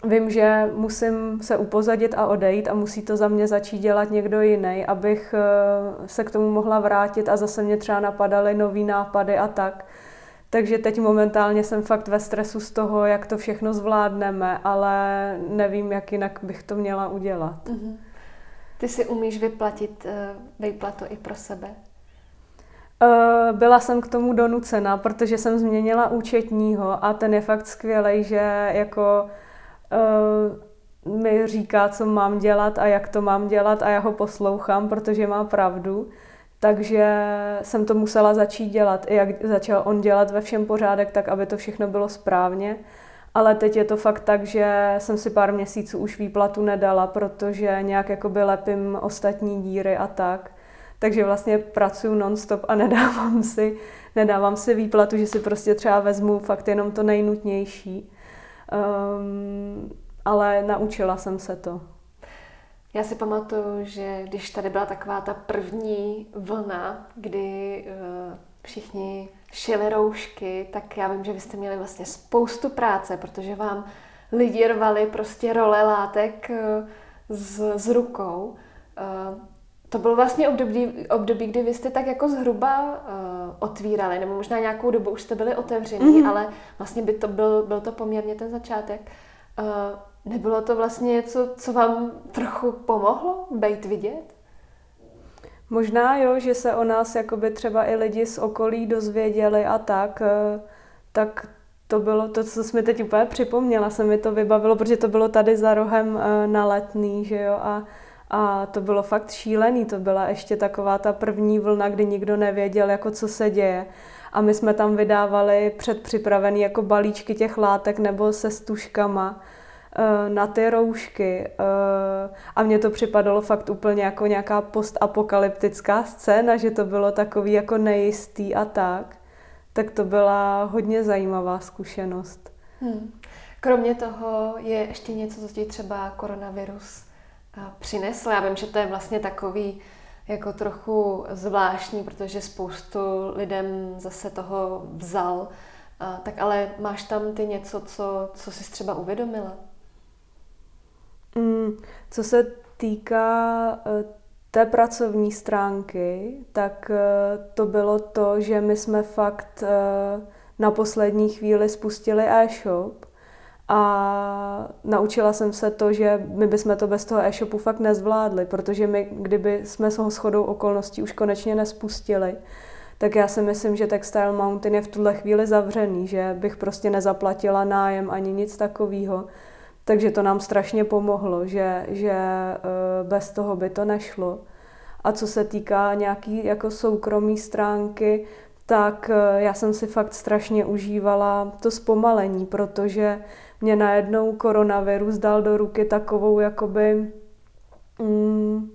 vím, že musím se upozadit a odejít a musí to za mě začít dělat někdo jiný, abych uh, se k tomu mohla vrátit a zase mě třeba napadaly nový nápady a tak. Takže teď momentálně jsem fakt ve stresu z toho, jak to všechno zvládneme, ale nevím, jak jinak bych to měla udělat. Mm-hmm. Ty si umíš vyplatit uh, výplatu i pro sebe? Uh, byla jsem k tomu donucena, protože jsem změnila účetního a ten je fakt skvělý, že jako uh, mi říká, co mám dělat a jak to mám dělat a já ho poslouchám, protože má pravdu. Takže jsem to musela začít dělat, i jak začal on dělat ve všem pořádek, tak aby to všechno bylo správně. Ale teď je to fakt tak, že jsem si pár měsíců už výplatu nedala, protože nějak jakoby lepím ostatní díry a tak. Takže vlastně pracuji nonstop a nedávám si, nedávám si výplatu, že si prostě třeba vezmu fakt jenom to nejnutnější. Um, ale naučila jsem se to. Já si pamatuju, že když tady byla taková ta první vlna, kdy uh, všichni šili roušky, tak já vím, že vy jste měli vlastně spoustu práce, protože vám lidi rvali prostě role látek s, s rukou. Uh, to bylo vlastně období, období, kdy vy jste tak jako zhruba uh, otvírali, nebo možná nějakou dobu už jste byli otevření, mm-hmm. ale vlastně by to byl, byl to poměrně ten začátek. Uh, nebylo to vlastně něco, co vám trochu pomohlo být vidět? Možná jo, že se o nás jakoby třeba i lidi z okolí dozvěděli a tak, eh, tak to bylo to, co jsme teď úplně připomněla, se mi to vybavilo, protože to bylo tady za rohem eh, na letný, že jo, a, a to bylo fakt šílený, to byla ještě taková ta první vlna, kdy nikdo nevěděl, jako co se děje. A my jsme tam vydávali předpřipravený jako balíčky těch látek nebo se stužkama na ty roušky. Eh, a mně to připadalo fakt úplně jako nějaká postapokalyptická scéna, že to bylo takový jako nejistý a tak tak to byla hodně zajímavá zkušenost. Hmm. Kromě toho je ještě něco, co ti třeba koronavirus eh, přinesl. Já vím, že to je vlastně takový jako trochu zvláštní, protože spoustu lidem zase toho vzal. Eh, tak ale máš tam ty něco, co, co jsi třeba uvědomila? Mm, co se týká eh, té pracovní stránky, tak eh, to bylo to, že my jsme fakt eh, na poslední chvíli spustili e-shop a naučila jsem se to, že my bychom to bez toho e-shopu fakt nezvládli, protože my, kdyby jsme ho shodou okolností už konečně nespustili, tak já si myslím, že Textile Mountain je v tuhle chvíli zavřený, že bych prostě nezaplatila nájem ani nic takového. Takže to nám strašně pomohlo, že, že eh, bez toho by to nešlo. A co se týká nějaký jako soukromí stránky, tak eh, já jsem si fakt strašně užívala to zpomalení, protože mě najednou koronavirus dal do ruky takovou jakoby mm,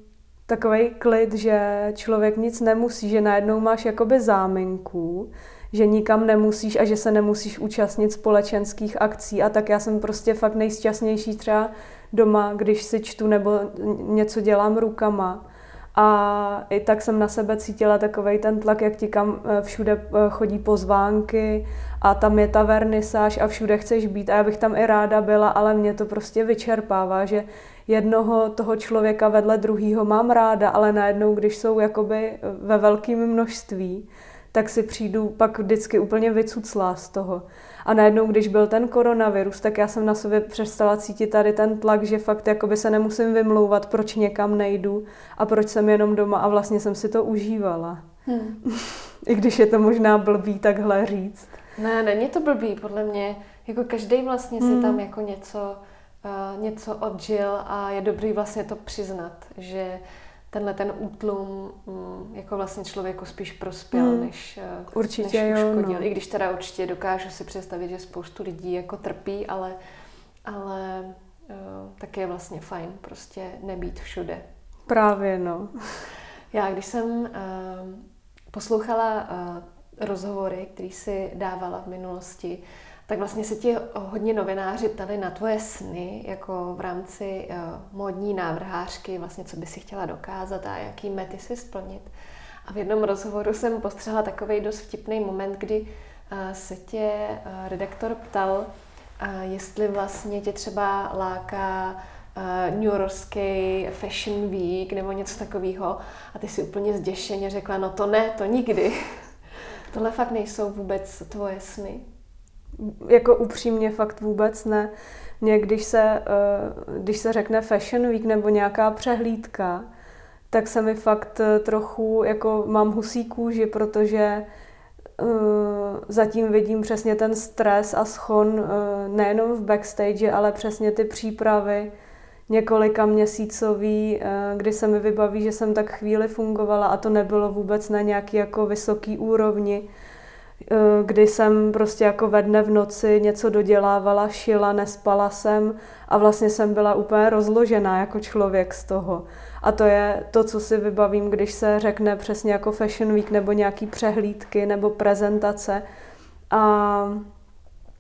takový klid, že člověk nic nemusí, že najednou máš jakoby záminku, že nikam nemusíš a že se nemusíš účastnit společenských akcí a tak já jsem prostě fakt nejšťastnější třeba doma, když si čtu nebo něco dělám rukama. A i tak jsem na sebe cítila takový ten tlak, jak ti kam eh, všude eh, chodí pozvánky a tam je ta vernisáž a všude chceš být a já bych tam i ráda byla, ale mě to prostě vyčerpává, že jednoho toho člověka vedle druhého mám ráda, ale najednou, když jsou jakoby ve velkém množství, tak si přijdu pak vždycky úplně vycuclá z toho. A najednou, když byl ten koronavirus, tak já jsem na sobě přestala cítit tady ten tlak, že fakt jakoby se nemusím vymlouvat, proč někam nejdu a proč jsem jenom doma a vlastně jsem si to užívala. Hmm. I když je to možná blbý takhle říct. Ne, není to blbý, podle mě. Jako každý vlastně hmm. si tam jako něco, uh, něco odžil a je dobrý vlastně to přiznat, že tenhle ten útlum mm, jako vlastně člověku spíš prospěl, hmm. než, eh, určitě než uškodil. Jo, no. I když teda určitě dokážu si představit, že spoustu lidí jako trpí, ale, ale uh, tak je vlastně fajn prostě nebýt všude. Právě, no. Já, když jsem uh, poslouchala uh, rozhovory, který si dávala v minulosti, tak vlastně se ti hodně novináři ptali na tvoje sny, jako v rámci uh, módní návrhářky, vlastně co by si chtěla dokázat a jaký mety si splnit. A v jednom rozhovoru jsem postřehla takový dost vtipný moment, kdy uh, se tě uh, redaktor ptal, jestli vlastně tě třeba láká New Yorkský Fashion Week nebo něco takového a ty si úplně zděšeně řekla, no to ne, to nikdy. Tohle fakt nejsou vůbec tvoje sny jako upřímně fakt vůbec ne. Mně, když se, eh, když se řekne Fashion Week nebo nějaká přehlídka, tak se mi fakt eh, trochu, jako mám husí kůži, protože uh, zatím vidím přesně ten stres a schon nejenom v backstage, ale přesně ty přípravy několika měsícový, kdy se mi vybaví, že jsem tak chvíli fungovala a to nebylo vůbec na nějaký jako vysoký úrovni Eh, kdy jsem prostě jako ve dne v noci něco dodělávala, šila, nespala jsem a vlastně jsem byla úplně rozložená jako člověk z toho. A to je to, co si vybavím, když se řekne přesně jako Fashion Week nebo nějaký přehlídky nebo prezentace. A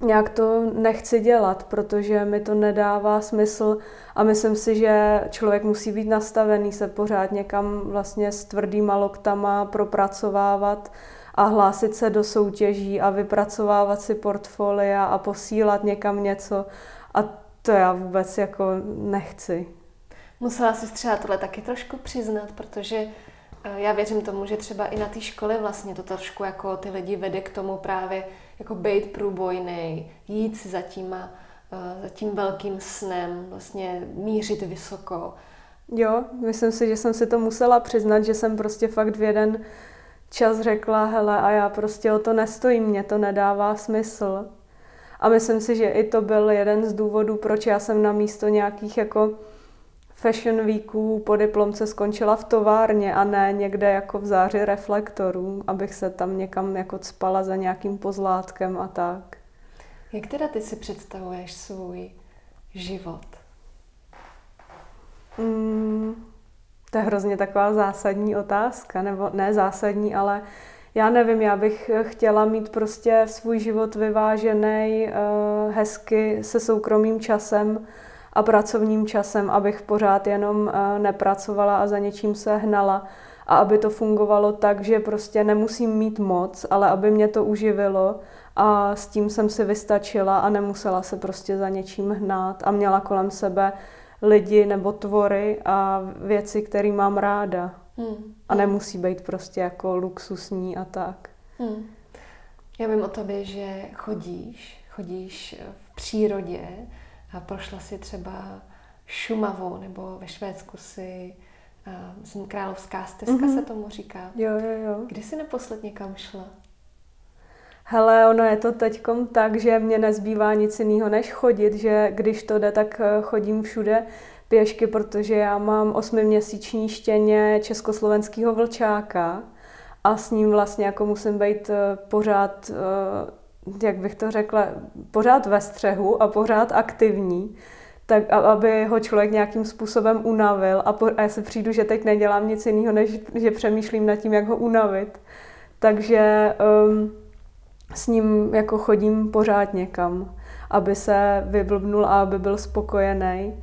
nějak to nechci dělat, protože mi to nedává smysl a myslím si, že člověk musí být nastavený se pořád někam vlastně s tvrdýma loktama propracovávat a hlásit se do soutěží a vypracovávat si portfolia a posílat někam něco. A to já vůbec jako nechci. Musela si třeba tohle taky trošku přiznat, protože eh, já věřím tomu, že třeba i na té škole vlastně to trošku jako ty lidi vede k tomu právě jako být průbojný, jít si za tím a za tím velkým snem, vlastně mířit vysoko. Jo, myslím si, že jsem si to musela přiznat, že jsem prostě fakt v jeden čas řekla, hele, a já prostě o to nestojím, mě to nedává smysl. A myslím si, že i to byl jeden z důvodů, proč já jsem na místo nějakých jako fashion weeků po diplomce skončila v továrně a ne někde jako v záři reflektorů, abych se tam někam jako spala za nějakým pozlátkem a tak. Jak teda ty si představuješ svůj život? Mm, to je hrozně taková zásadní otázka, nebo ne zásadní, ale já nevím, já bych chtěla mít prostě svůj život vyvážený uh, hezky se soukromým časem a pracovním časem, abych pořád jenom uh, nepracovala a za něčím se hnala. A aby to fungovalo tak, že prostě nemusím mít moc, ale aby mě to uživilo a s tím jsem si vystačila a nemusela se prostě za něčím hnát a měla kolem sebe lidi nebo tvory a věci, které mám ráda. Hmm. A nemusí být prostě jako luxusní a tak. Hmm. Já vím o tobě, že chodíš, chodíš v přírodě a prošla si třeba Šumavou nebo ve Švédsku si uh, myslím, královská stezka mm-hmm. se tomu říká. Jo, jo, jo. Kdy jsi naposled někam šla? Hele, ono je to teďkom tak, že mě nezbývá nic jiného než chodit, že když to jde, tak eh, chodím všude pěšky, protože já mám osmiměsíční štěně československého vlčáka a s ním vlastně jako musím být eh, pořád, eh, jak bych to řekla, pořád ve střehu a pořád aktivní tak aby ho člověk nějakým způsobem unavil a, po, a já se přijdu, že teď nedělám nic jiného, než že přemýšlím nad tím, jak ho unavit. Takže um, s ním jako chodím pořád někam, aby se vyblbnul a aby byl spokojený.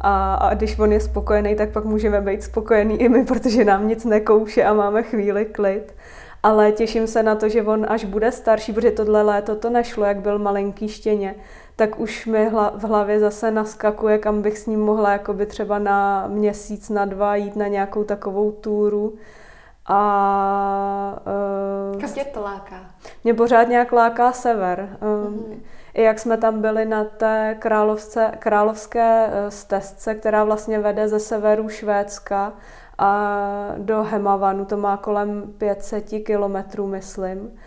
A, a když on je spokojený, tak pak můžeme být spokojení i my, protože nám nic nekouše a máme chvíli klid. Ale těším se na to, že on až bude starší, protože tohle léto to nešlo, jak byl malinký štěně, tak už mi v hlavě zase naskakuje, kam bych s ním mohla jakoby třeba na měsíc, na dva jít na nějakou takovou túru. A... Uh, tě to láká? Mě pořád nějak láká sever. Uh, mm-hmm. I jak jsme tam byli na té královce, královské eh, stezce, která vlastně vede ze severu Švédska a do Hemavanu, to má kolem 500 kilometrů, myslím,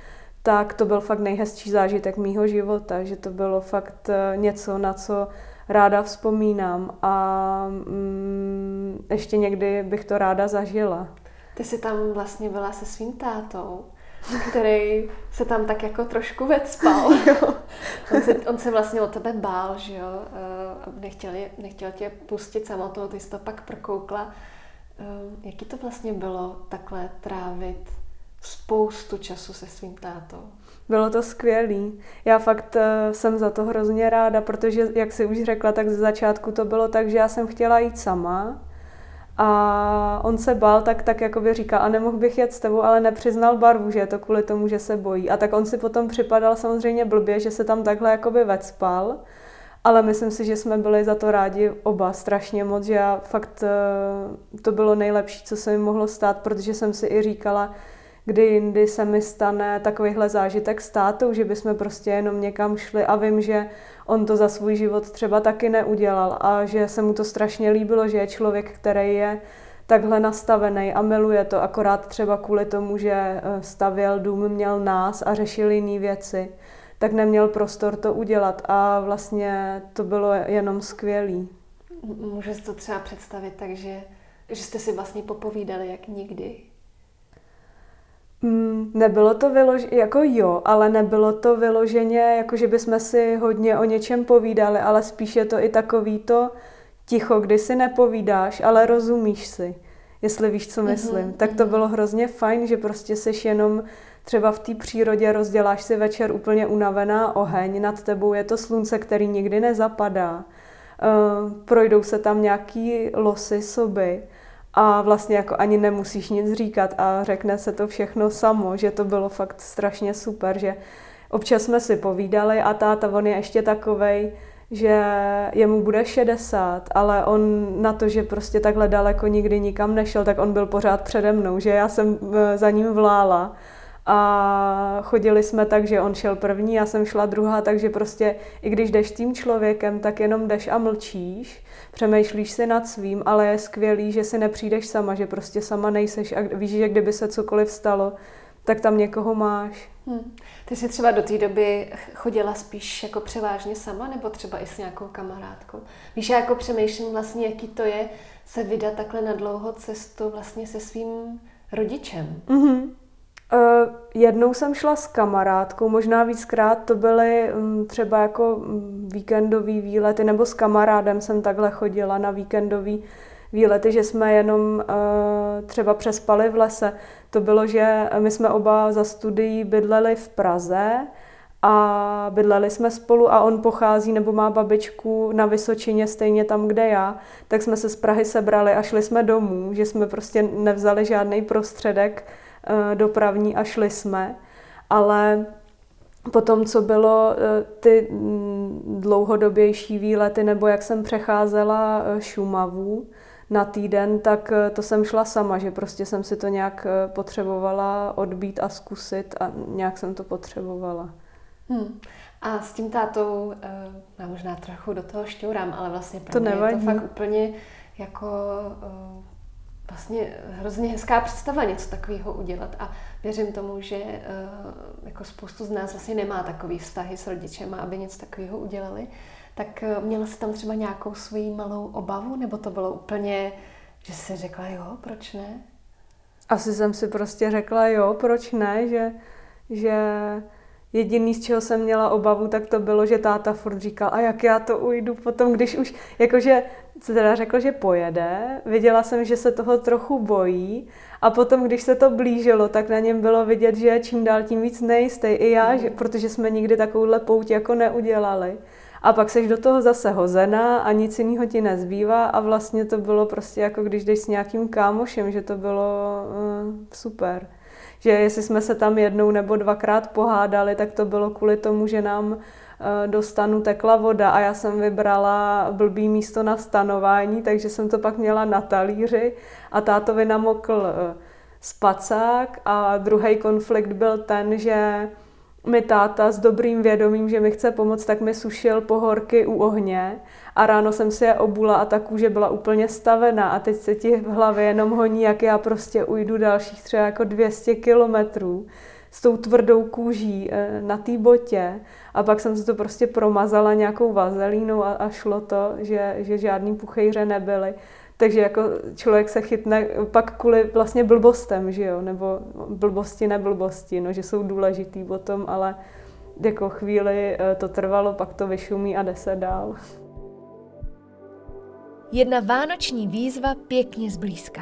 tak to byl fakt nejhezčí zážitek mýho života, že to bylo fakt eh, něco, na co ráda vzpomínám a mm, ještě někdy bych to ráda zažila. Ty jsi tam vlastně byla se svým tátou, který se tam tak jako trošku vecpal. on, se, on se vlastně o tebe bál, že jo, eh, nechtěl, nechtěl tě pustit samotnou, ty jsi to pak prokoukla. Eh, jaký to vlastně bylo takhle trávit spoustu času se svým tátou? Bylo to skvělý. Já fakt uh, jsem za to hrozně ráda, protože, jak si už řekla, tak ze začátku to bylo tak, že já jsem chtěla jít sama, a on se bál, tak, tak jako by říká, a nemohl bych jet s tebou, ale nepřiznal barvu, že je to kvůli tomu, že se bojí. A tak on si potom připadal samozřejmě blbě, že se tam takhle jakoby vecpal. Ale myslím si, že jsme byli za to rádi oba strašně moc, že já fakt eh, to bylo nejlepší, co se mi mohlo stát, protože jsem si i říkala, kdy jindy se mi stane takovýhle zážitek s tátou, že bychom prostě jenom někam šli a vím, že on to za svůj život třeba taky neudělal a že se mu to strašně líbilo, že je člověk, který je takhle nastavený a miluje to, akorát třeba kvůli tomu, že eh, stavěl dům, měl nás a řešil jiné věci, tak neměl prostor to udělat a vlastně to bylo jenom skvělý. Můžu si to třeba představit tak, že, že jste si vlastně popovídali jak nikdy, Mm, nebylo to vyloženě, jako jo, ale nebylo to vyloženě, jako že bychom si hodně o něčem povídali, ale spíš je to i takový to ticho, kdy si nepovídáš, ale rozumíš si, jestli víš, co mhm, myslím. Mm-hmm. Tak to bylo hrozně fajn, že prostě seš jenom třeba v té přírodě, rozděláš si večer úplně unavená oheň, nad tebou je to slunce, který nikdy nezapadá. Uh, projdou se tam nějaký losy soby a vlastně jako ani nemusíš nic říkat a řekne se to všechno samo, že to bylo fakt strašně super, že občas jsme si povídali a táta, on je ještě takovej, že jemu bude 60, ale on na to, že prostě takhle daleko nikdy nikam nešel, tak on byl pořád přede mnou, že já jsem eh, za ním vlála a chodili jsme tak, že on šel první, já jsem šla druhá, takže prostě i když jdeš tím člověkem, tak jenom jdeš a mlčíš, přemýšlíš si nad svým, ale je skvělý, že si nepřijdeš sama, že prostě sama nejseš a víš, že kdyby se cokoliv stalo, tak tam někoho máš. Hmm. Ty jsi třeba do té doby chodila spíš jako převážně sama, nebo třeba i s nějakou kamarádkou? Víš, já jako přemýšlím vlastně, jaký to je se vydat takhle na dlouhou cestu vlastně se svým rodičem. Mm-hmm. Uh, jednou jsem šla s kamarádkou, možná víckrát to byly um, třeba jako um, víkendový výlety, nebo s kamarádem jsem takhle chodila na víkendový výlety, že jsme jenom uh, třeba přespali v lese. To bylo, že my jsme oba za studií bydleli v Praze a bydleli jsme spolu a on pochází nebo má babičku na Vysočině stejně tam, kde já, tak jsme se z Prahy sebrali a šli jsme domů, že jsme prostě nevzali žádný prostředek dopravní a šli jsme. Ale Potom, co bylo uh, ty mm, dlouhodobější výlety, nebo jak jsem přecházela Šumavu, na týden, tak eh, to jsem šla sama, že prostě jsem si to nějak eh, potřebovala odbít a zkusit a nějak jsem to potřebovala. Hmm. A s tím tátou, eh, já možná trochu do toho šťourám, ale vlastně pro to mě nevadí. je to fakt úplně jako vlastně hrozně hezká představa něco takového udělat. A věřím tomu, že jako spoustu z nás vlastně nemá takový vztahy s rodičem, aby něco takového udělali. Tak eh, měla jsi tam třeba nějakou svoji malou obavu, nebo to bylo úplně, že jsi řekla jo, proč ne? Asi jsem si prostě řekla jo, proč ne, že, že jediný, z čeho jsem měla obavu, tak to bylo, že táta furt říkal, a jak já to ujdu potom, když už, jakože se teda řekl, že pojede, viděla jsem, že se toho trochu bojí a potom, když se to blížilo, tak na něm bylo vidět, že čím dál tím víc nejistý. I já, že, protože jsme nikdy takovouhle pouť jako neudělali. A pak seš do toho zase hozená a nic jiného ti nezbývá a vlastně to bylo prostě jako když jdeš s nějakým kámošem, že to bylo uh, super. Že jestli jsme se tam jednou nebo dvakrát pohádali, tak to bylo kvůli tomu, že nám do stanu tekla voda a já jsem vybrala blbý místo na stanování, takže jsem to pak měla na talíři a tátovi namokl uh, spacák a druhý konflikt byl ten, že mi táta s dobrým vědomím, že mi chce pomoct, tak mi sušil pohorky u ohně a ráno jsem si je obula a ta kůže byla úplně stavená a teď se ti v hlavě jenom honí, jak já prostě ujdu dalších třeba jako 200 kilometrů s tou tvrdou kůží eh, na té botě a pak jsem si to prostě promazala nějakou vazelínou a, a šlo to, že, že žádný puchejře nebyly. Takže jako člověk se chytne pak kvůli vlastně blbostem, že jo, nebo blbosti, neblbosti, no, že jsou důležitý potom, ale jako chvíli eh, to trvalo, pak to vyšumí a jde se dál. Jedna vánoční výzva pěkně zblízka.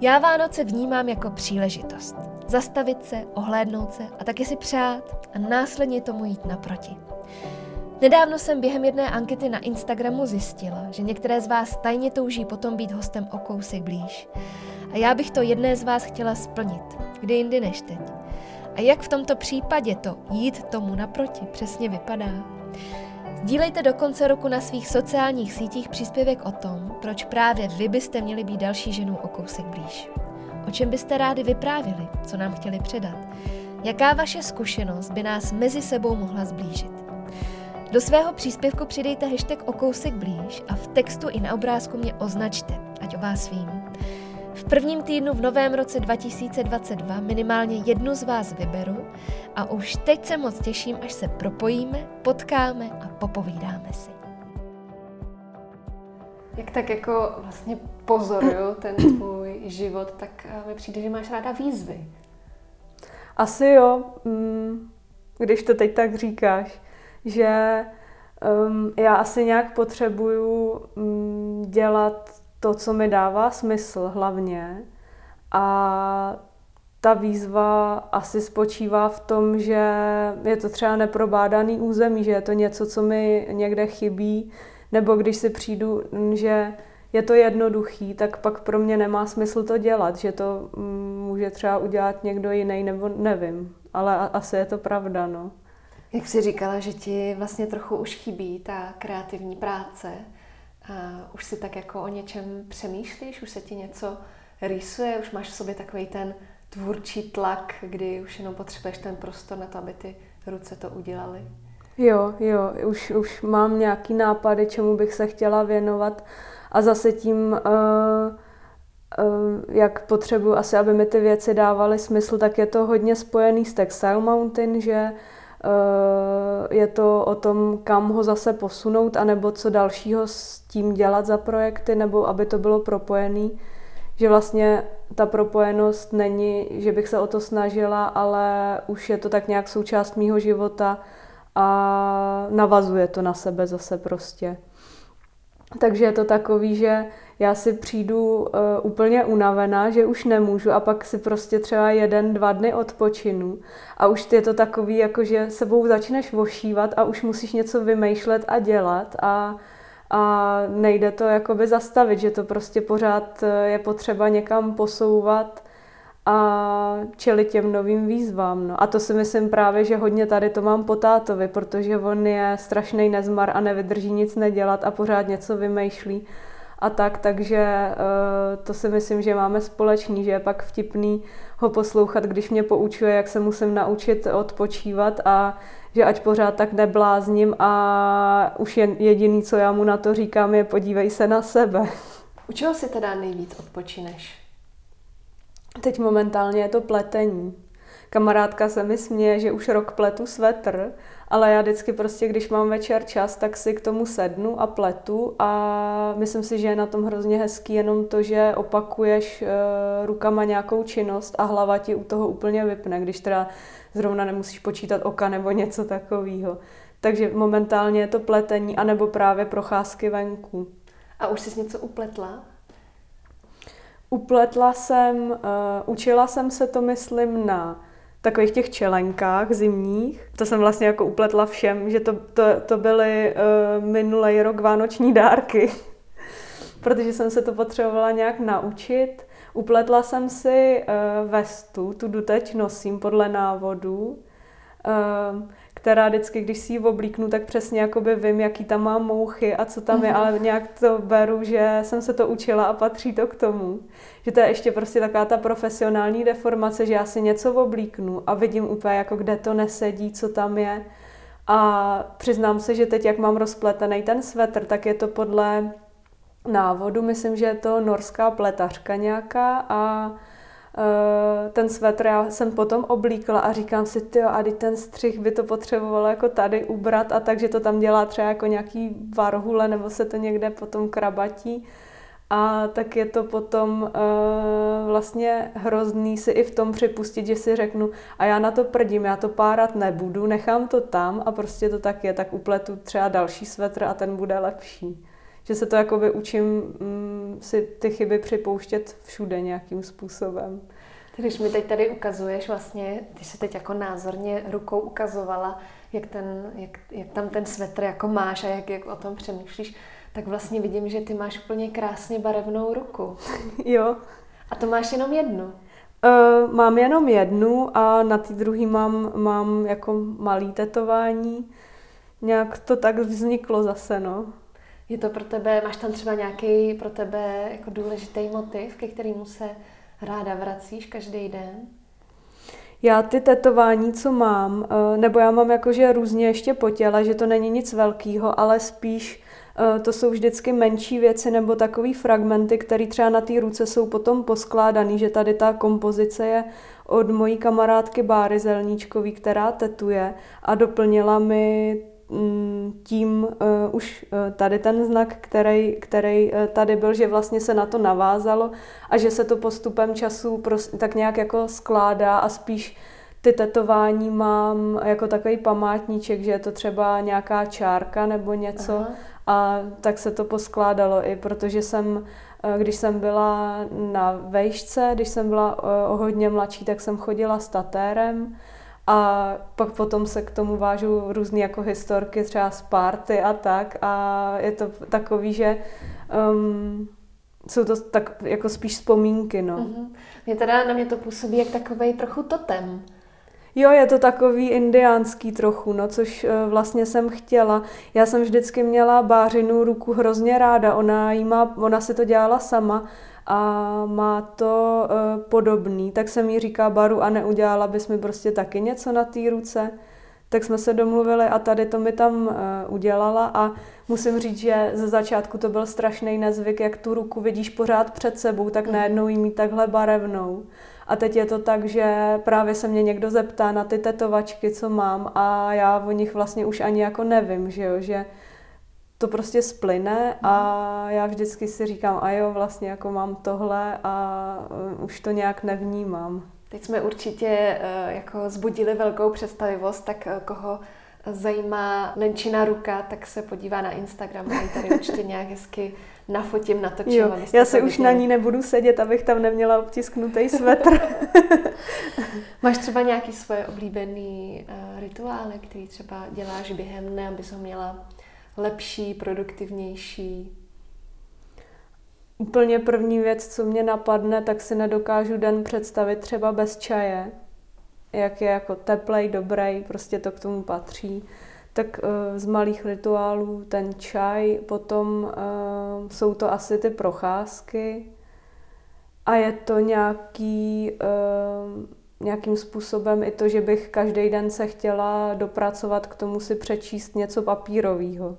Já Vánoce vnímám jako příležitost. Zastavit se, ohlédnout se a taky si přát a následně tomu jít naproti. Nedávno jsem během jedné ankety na Instagramu zjistila, že některé z vás tajně touží potom být hostem o kousek blíž. A já bych to jedné z vás chtěla splnit, kdy jindy než teď. A jak v tomto případě to jít tomu naproti přesně vypadá? Sdílejte do konce roku na svých sociálních sítích příspěvek o tom, proč právě vy byste měli být další ženou o kousek blíž. O čem byste rádi vyprávili, co nám chtěli předat? Jaká vaše zkušenost by nás mezi sebou mohla zblížit? Do svého příspěvku přidejte hashtag o kousek blíž a v textu i na obrázku mě označte, ať o vás vím. V prvním týdnu v novém roce 2022 minimálně jednu z vás vyberu a už teď se moc těším, až se propojíme, potkáme a popovídáme si. Jak tak jako vlastně pozoruju ten tvůj život, tak eh, mi přijde, že máš ráda výzvy. Asi jo, mm, když to teď tak říkáš že um, já asi nějak potřebuju um, dělat to, co mi dává smysl hlavně. A ta výzva asi spočívá v tom, že je to třeba neprobádaný území, že je to něco, co mi někde chybí, nebo když si přijdu, že je to jednoduchý, tak pak pro mě nemá smysl to dělat, že to může třeba udělat někdo jiný, nebo nevím, ale asi je to pravda, no. Jak jsi říkala, že ti vlastně trochu už chybí ta kreativní práce, a už si tak jako o něčem přemýšlíš, už se ti něco rýsuje, už máš v sobě takový ten tvůrčí tlak, kdy už jenom potřebuješ ten prostor na to, aby ty ruce to udělali? Jo, jo, už, už mám nějaký nápady, čemu bych se chtěla věnovat a zase tím, uh, uh, jak potřebuji asi, aby mi ty věci dávaly smysl, tak je to hodně spojený s Textile Mountain, že uh, je to o tom, kam ho zase posunout, anebo co dalšího s tím dělat za projekty, nebo aby to bylo propojený. Že vlastně ta propojenost není, že bych se o to snažila, ale už je to tak nějak součást mýho života a navazuje to na sebe zase prostě. Takže je to takový, že já si přijdu uh, úplně unavená, že už nemůžu a pak si prostě třeba jeden, dva dny odpočinu a už je to takový, jako že sebou začneš vošívat a už musíš něco vymýšlet a dělat a, a nejde to jakoby zastavit, že to prostě pořád eh, je potřeba někam posouvat a čelit těm novým výzvám. No. A to si myslím právě, že hodně tady to mám po tátovi, protože on je strašný nezmar a nevydrží nic nedělat a pořád něco vymýšlí a tak, takže eh, to si myslím, že máme společný, že je pak vtipný ho poslouchat, když mě poučuje, jak se musím naučit odpočívat a že ať pořád tak neblázním a už jen jediný, co já mu na to říkám, je podívej se na sebe. U čeho si teda nejvíc odpočineš? Teď momentálně je to pletení. Kamarádka se mi směje, že už rok pletu svetr, ale já vždycky prostě, když mám večer čas, tak si k tomu sednu a pletu a myslím si, že je na tom hrozně hezký jenom to, že opakuješ uh, rukama nějakou činnost a hlava ti u toho úplně vypne, když teda zrovna nemusíš počítat oka nebo něco takového. Takže momentálně je to pletení, anebo právě procházky venku. A už jsi něco upletla? Upletla jsem, uh, učila jsem se to, myslím, na takových těch čelenkách zimních. To jsem vlastně jako upletla všem, že to, to, to byly uh, minulý rok vánoční dárky, protože jsem se to potřebovala nějak naučit. Upletla jsem si uh, vestu, tu doteď nosím podle návodu. Uh, která vždycky, když si ji oblíknu, tak přesně jakoby vím, jaký tam má mouchy a co tam je, mhm. ale nějak to beru, že jsem se to učila a patří to k tomu. Že to je ještě prostě taková ta profesionální deformace, že já si něco oblíknu a vidím úplně jako kde to nesedí, co tam je. A přiznám se, že teď, jak mám rozpletený ten svetr, tak je to podle návodu, myslím, že je to norská pletařka nějaká a ten svetr já jsem potom oblíkla a říkám si, ty a ten střih by to potřebovalo jako tady ubrat a takže to tam dělá třeba jako nějaký varhule nebo se to někde potom krabatí. A tak je to potom uh, vlastně hrozný si i v tom připustit, že si řeknu, a já na to prdím, já to párat nebudu, nechám to tam a prostě to tak je, tak upletu třeba další svetr a ten bude lepší. Že se to jakoby učím mm, si ty chyby připouštět všude nějakým způsobem. Když mi teď tady ukazuješ vlastně, ty se teď jako názorně rukou ukazovala, jak, ten, jak, jak tam ten svetr jako máš a jak, jak o tom přemýšlíš, tak vlastně vidím, že ty máš úplně krásně barevnou ruku. Jo. A to máš jenom jednu? Uh, mám jenom jednu a na té druhé mám, mám jako malý tetování. Nějak to tak vzniklo zase, no. Je to pro tebe, máš tam třeba nějaký pro tebe jako důležitý motiv, ke kterému se ráda vracíš každý den? Já ty tetování, co mám, eh, nebo já mám jakože různě ještě po těle, že to není nic velkého, ale spíš eh, to jsou vždycky menší věci nebo takové fragmenty, které třeba na té ruce jsou potom poskládané, že tady ta kompozice je od mojí kamarádky Báry Zelníčkový, která tetuje a doplnila mi tím uh, už uh, tady ten znak, který, který uh, tady byl, že vlastně se na to navázalo a že se to postupem času pros- tak nějak jako skládá a spíš ty tetování mám jako takový památníček, že je to třeba nějaká čárka nebo něco Aha. a tak se to poskládalo i protože jsem když jsem byla na vejšce, když jsem byla o hodně mladší, tak jsem chodila s tatérem a pak potom se k tomu vážou různé jako historky třeba z party a tak a je to takový, že um, jsou to tak jako spíš vzpomínky, no. Mm-hmm. Mě teda na mě to působí jak takový trochu totem. Jo, je to takový indiánský trochu, no, což uh, vlastně jsem chtěla. Já jsem vždycky měla bářinu ruku hrozně ráda, ona, jí má, ona si to dělala sama a má to uh, podobný, tak jsem jí říká Baru a neudělala bys mi prostě taky něco na té ruce. Tak jsme se domluvili a tady to mi tam uh, udělala a musím říct, že ze začátku to byl strašný nezvyk, jak tu ruku vidíš pořád před sebou, tak mhm. najednou jí mít takhle barevnou. A teď je to tak, že právě se mě někdo zeptá na ty tetovačky, co mám a já o nich vlastně už ani jako nevím, že jo, že to prostě splyne a já vždycky si říkám, a jo, vlastně jako mám tohle a uh, už to nějak nevnímám. Teď jsme určitě uh, jako zbudili velkou představivost, tak uh, koho zajímá Lenčina ruka, tak se podívá na Instagram a tady určitě nějak hezky nafotím, natočím. Jo, já se už na ní nebudu sedět, abych tam neměla obtisknutý svetr. Máš třeba nějaký svoje oblíbený uh, rituály, který třeba děláš během dne, abys ho měla lepší, produktivnější? Úplně první věc, co mě napadne, tak si nedokážu den představit třeba bez čaje. Jak je jako teplej, dobrý, prostě to k tomu patří. Tak uh, z malých rituálů ten čaj, potom uh, jsou to asi ty procházky a je to nějaký, uh, nějakým způsobem i to, že bych každý den se chtěla dopracovat k tomu si přečíst něco papírového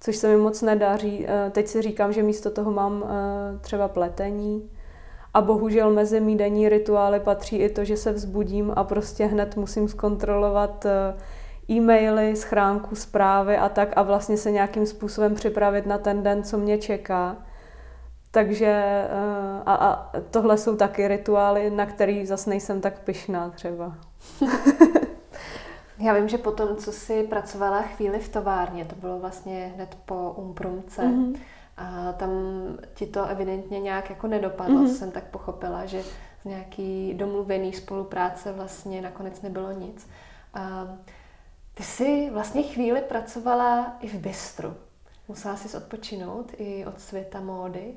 což se mi moc nedaří. Eh, teď si říkám, že místo toho mám eh, třeba pletení. A bohužel mezi mý denní rituály patří i to, že se vzbudím a prostě hned musím zkontrolovat eh, e-maily, schránku, zprávy a tak a vlastně se nějakým způsobem připravit na ten den, co mě čeká. Takže a, a tohle jsou taky rituály, na který zase nejsem tak pyšná třeba. Já vím, že potom, co jsi pracovala chvíli v továrně, to bylo vlastně hned po Umprumce, mm-hmm. a tam ti to evidentně nějak jako nedopadlo, mm-hmm. co jsem tak pochopila, že z nějaký domluvený spolupráce vlastně nakonec nebylo nic. A ty jsi vlastně chvíli pracovala i v bistru. Musela jsi odpočinout i od světa módy?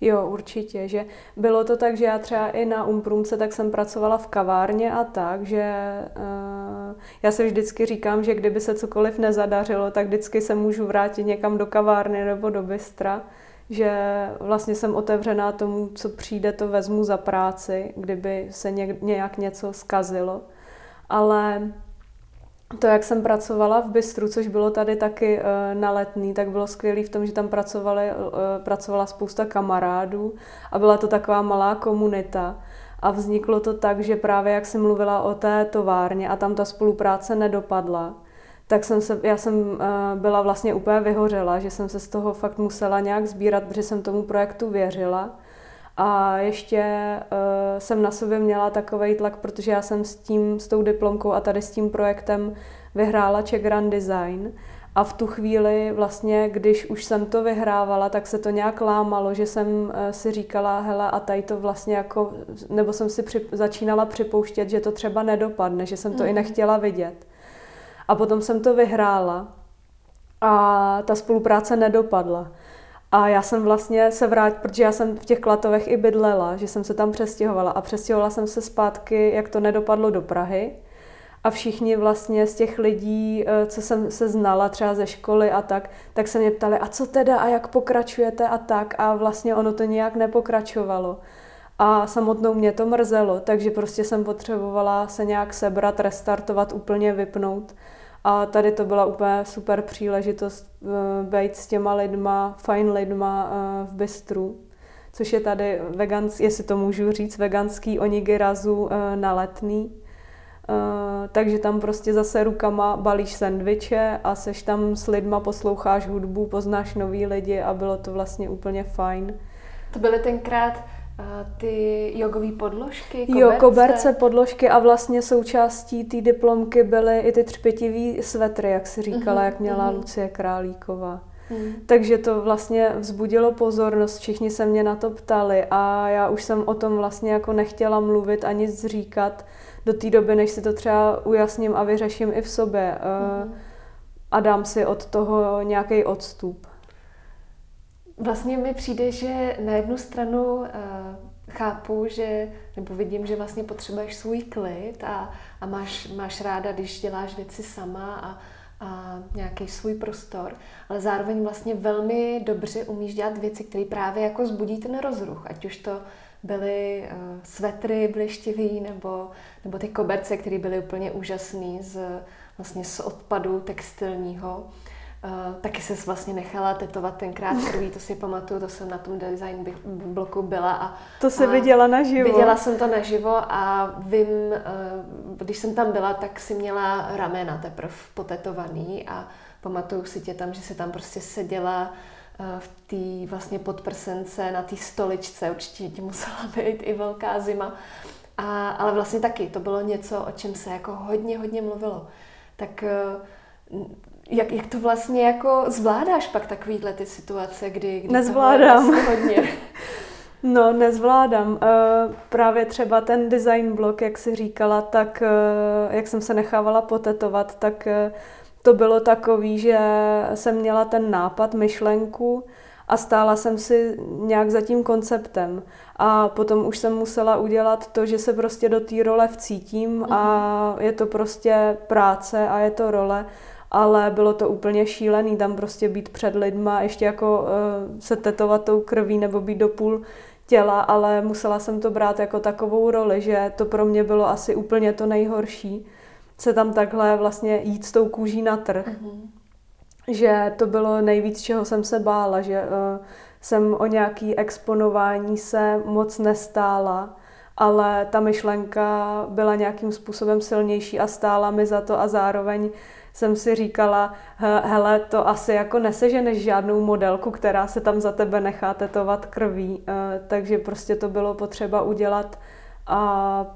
Jo, určitě, že bylo to tak, že já třeba i na Umprumce tak jsem pracovala v kavárně a tak, že uh, já se vždycky říkám, že kdyby se cokoliv nezadařilo, tak vždycky se můžu vrátit někam do kavárny nebo do bystra, že vlastně jsem otevřená tomu, co přijde, to vezmu za práci, kdyby se nějak něco zkazilo. Ale to, jak jsem pracovala v Bystru, což bylo tady taky uh, na letný, tak bylo skvělé v tom, že tam pracovali, uh, pracovala spousta kamarádů a byla to taková malá komunita. A vzniklo to tak, že právě jak jsem mluvila o té továrně a tam ta spolupráce nedopadla, tak jsem se, já jsem uh, byla vlastně úplně vyhořela, že jsem se z toho fakt musela nějak sbírat, protože jsem tomu projektu věřila. A ještě uh, jsem na sobě měla takový tlak, protože já jsem s tím, s tou diplomkou a tady s tím projektem vyhrála Czech Grand Design. A v tu chvíli vlastně, když už jsem to vyhrávala, tak se to nějak lámalo, že jsem uh, si říkala, hele, a tady to vlastně jako, nebo jsem si při, začínala připouštět, že to třeba nedopadne, že jsem to mm. i mhm. nechtěla vidět. A potom jsem to vyhrála a ta spolupráce nedopadla. A já jsem vlastně se vrát, protože já jsem v těch Klatovech i bydlela, že jsem se tam přestěhovala a přestěhovala jsem se zpátky, jak to nedopadlo do Prahy. A všichni vlastně z těch lidí, eh, co jsem se znala třeba ze školy a tak, tak se mě ptali, a co teda a jak pokračujete a tak. A vlastně ono to nějak nepokračovalo. A samotnou mě to mrzelo, takže prostě jsem potřebovala se nějak sebrat, restartovat, úplně vypnout. A tady to byla úplně super příležitost uh, být s těma lidma, fajn lidma uh, v bistru, což je tady veganský, jestli to můžu říct, veganský onigirazu uh, na letný. Takže tam prostě zase rukama balíš sendviče a seš tam s lidma, posloucháš hudbu, poznáš nový lidi a bylo to vlastně úplně fajn. To byly tenkrát ty jogové podložky, koberce? Jo, koberce, podložky a vlastně součástí té diplomky byly i ty třpitivý svetry, jak si říkala, uh-huh, jak měla uh-huh. Lucie Králíková. Hmm. Takže to vlastně vzbudilo pozornost, všichni se mě na to ptali a já už jsem o tom vlastně jako nechtěla mluvit a nic říkat do té doby, než si to třeba ujasním a vyřeším i v sobě hmm. a dám si od toho nějaký odstup. Vlastně mi přijde, že na jednu stranu uh, chápu, že, nebo vidím, že vlastně potřebuješ svůj klid a, a máš, máš ráda, když děláš věci sama a, a nějaký svůj prostor, ale zároveň vlastně velmi dobře umíš dělat věci, které právě jako zbudí ten rozruch, ať už to byly uh, svetry blištivý nebo, nebo ty koberce, které byly úplně úžasné z, vlastně z odpadu textilního. Uh, taky se vlastně nechala tetovat tenkrát krví, to si pamatuju, to jsem na tom design bloku byla. A, to se viděla naživo. Viděla jsem to naživo a vím, uh, když jsem tam byla, tak si měla ramena teprve potetovaný a pamatuju si tě tam, že se tam prostě seděla uh, v té vlastně podprsence na té stoličce, určitě ti musela být i velká zima. A, ale vlastně taky, to bylo něco, o čem se jako hodně, hodně mluvilo. Tak jak, jak to vlastně jako zvládáš pak takovýhle ty situace, kdy... kdy Nezvládám. Hodně. No, nezvládám. Uh, právě třeba ten design blok, jak jsi říkala, tak uh, jak jsem se nechávala potetovat, tak uh, to bylo takový, že jsem měla ten nápad, myšlenku a stála jsem si nějak za tím konceptem. A potom už jsem musela udělat to, že se prostě do té role vcítím a mhm. je to prostě práce a je to role ale bylo to úplně šílený tam prostě být před lidma, ještě jako uh, se tetovat tou krví nebo být do půl těla, ale musela jsem to brát jako takovou roli, že to pro mě bylo asi úplně to nejhorší, se tam takhle vlastně jít s tou kůží na trh. Mm-hmm. Že to bylo nejvíc, čeho jsem se bála, že uh, jsem o nějaký exponování se moc nestála, ale ta myšlenka byla nějakým způsobem silnější a stála mi za to a zároveň jsem si říkala, hele, to asi jako neseženeš žádnou modelku, která se tam za tebe nechá tetovat krví, eh, takže prostě to bylo potřeba udělat a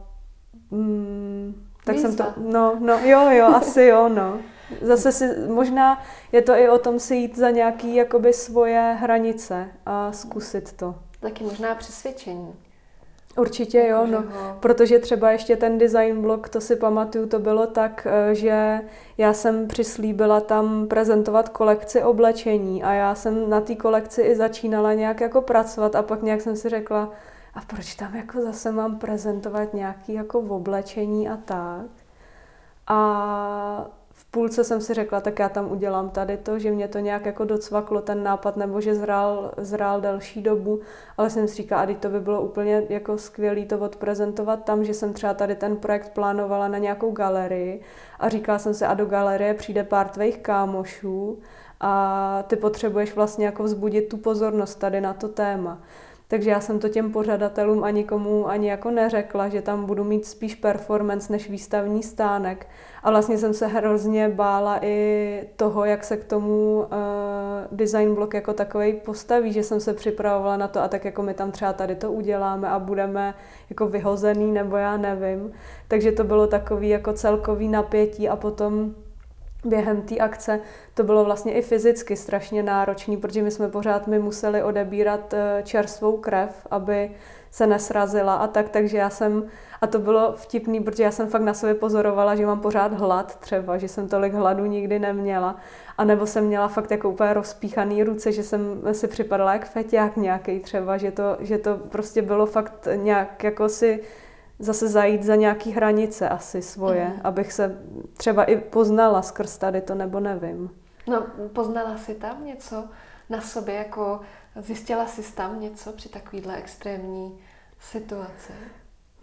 mm, tak Výzva. jsem to, no, no, jo, jo, asi jo, no. Zase si, možná je to i o tom si jít za nějaký jakoby svoje hranice a zkusit to. Taky možná přesvědčení. Určitě jo, no, protože třeba ještě ten design blog, to si pamatuju, to bylo tak, eh, že já jsem přislíbila tam prezentovat kolekci oblečení a já jsem na té kolekci i začínala nějak jako pracovat a pak nějak jsem si řekla, a proč tam jako zase mám prezentovat nějaký jako oblečení a tak. A půlce jsem si řekla, tak já tam udělám tady to, že mě to nějak jako docvaklo ten nápad, nebo že zrál, zrál delší dobu, ale jsem si říkala, a to by bylo úplně jako skvělý to odprezentovat tam, že jsem třeba tady ten projekt plánovala na nějakou galerii a říkala jsem si, a do galerie přijde pár tvých kámošů a ty potřebuješ vlastně jako vzbudit tu pozornost tady na to téma. Takže já jsem to těm pořadatelům ani komu ani jako neřekla, že tam budu mít spíš performance než výstavní stánek. A vlastně jsem se hrozně bála i toho, jak se k tomu uh, design blok jako takový postaví, že jsem se připravovala na to a tak jako my tam třeba tady to uděláme a budeme jako vyhozený nebo já nevím. Takže to bylo takový jako celkový napětí a potom během té akce. To bylo vlastně i fyzicky strašně náročné, protože my jsme pořád my museli odebírat eh, čerstvou krev, aby se nesrazila a tak, takže já jsem, a to bylo vtipný, protože já jsem fakt na sobě pozorovala, že mám pořád hlad třeba, že jsem tolik hladu nikdy neměla, a nebo jsem měla fakt jako úplně rozpíchaný ruce, že jsem si připadala jak feťák nějaký třeba, že to, že to prostě bylo fakt nějak jako si zase zajít za nějaký hranice asi svoje, mm. abych se třeba i poznala skrz tady to, nebo nevím. No, poznala jsi tam něco na sobě, jako zjistila jsi tam něco při takovýhle extrémní situaci?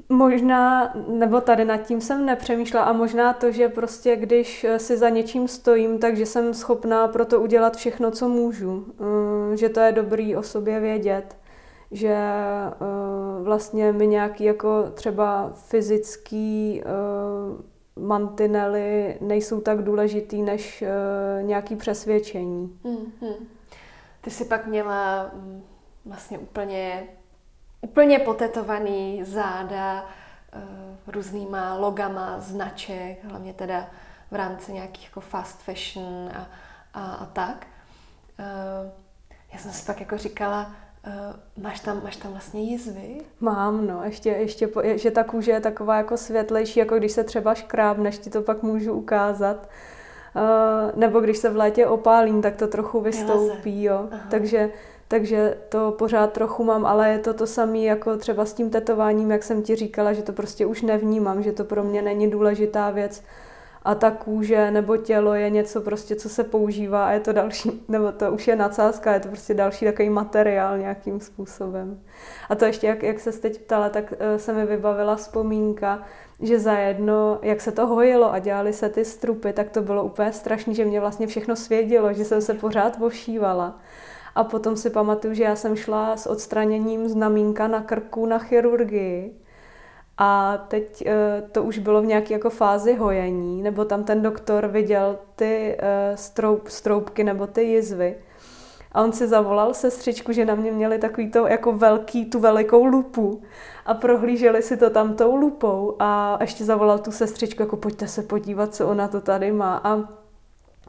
Možná, nebo tady nad tím jsem nepřemýšlela a možná to, že prostě když si za něčím stojím, takže jsem schopná pro to udělat všechno, co můžu. Mm, že to je dobrý o sobě vědět že uh, vlastně mi nějaký jako třeba fyzický uh, mantinely nejsou tak důležitý než uh, nějaký přesvědčení. Mm-hmm. Ty jsi pak měla mm, vlastně úplně, úplně potetovaný záda různýma logama, značek, hlavně teda v rámci nějakých jako fast fashion a, a, a tak. Já jsem si pak jako říkala, Uh, máš, tam, máš tam vlastně jizvy? Mám, no. Ještě, ještě že ta kůže je taková jako světlejší, jako když se třeba škrábneš, ti to pak můžu ukázat. Uh, nebo když se v létě opálím, tak to trochu vystoupí, jo. Takže, takže to pořád trochu mám, ale je to to samé jako třeba s tím tetováním, jak jsem ti říkala, že to prostě už nevnímám, že to pro mě není důležitá věc. A ta kůže nebo tělo je něco prostě, co se používá a je to další, nebo to už je nadsázka, je to prostě další takový materiál nějakým způsobem. A to ještě, jak, jak se teď ptala, tak uh, se mi vybavila vzpomínka, že zajedno, jak se to hojilo a dělali se ty strupy, tak to bylo úplně strašné, že mě vlastně všechno svědělo, že jsem se pořád vošívala. A potom si pamatuju, že já jsem šla s odstraněním znamínka na krku na chirurgii. A teď eh, to už bylo v nějaké jako fázi hojení, nebo tam ten doktor viděl ty eh, stroup, stroupky nebo ty jizvy. A on si zavolal sestřičku, že na mě měli takový to jako velký, tu velikou lupu a prohlíželi si to tam tou lupou a ještě zavolal tu sestřičku, jako pojďte se podívat, co ona to tady má. A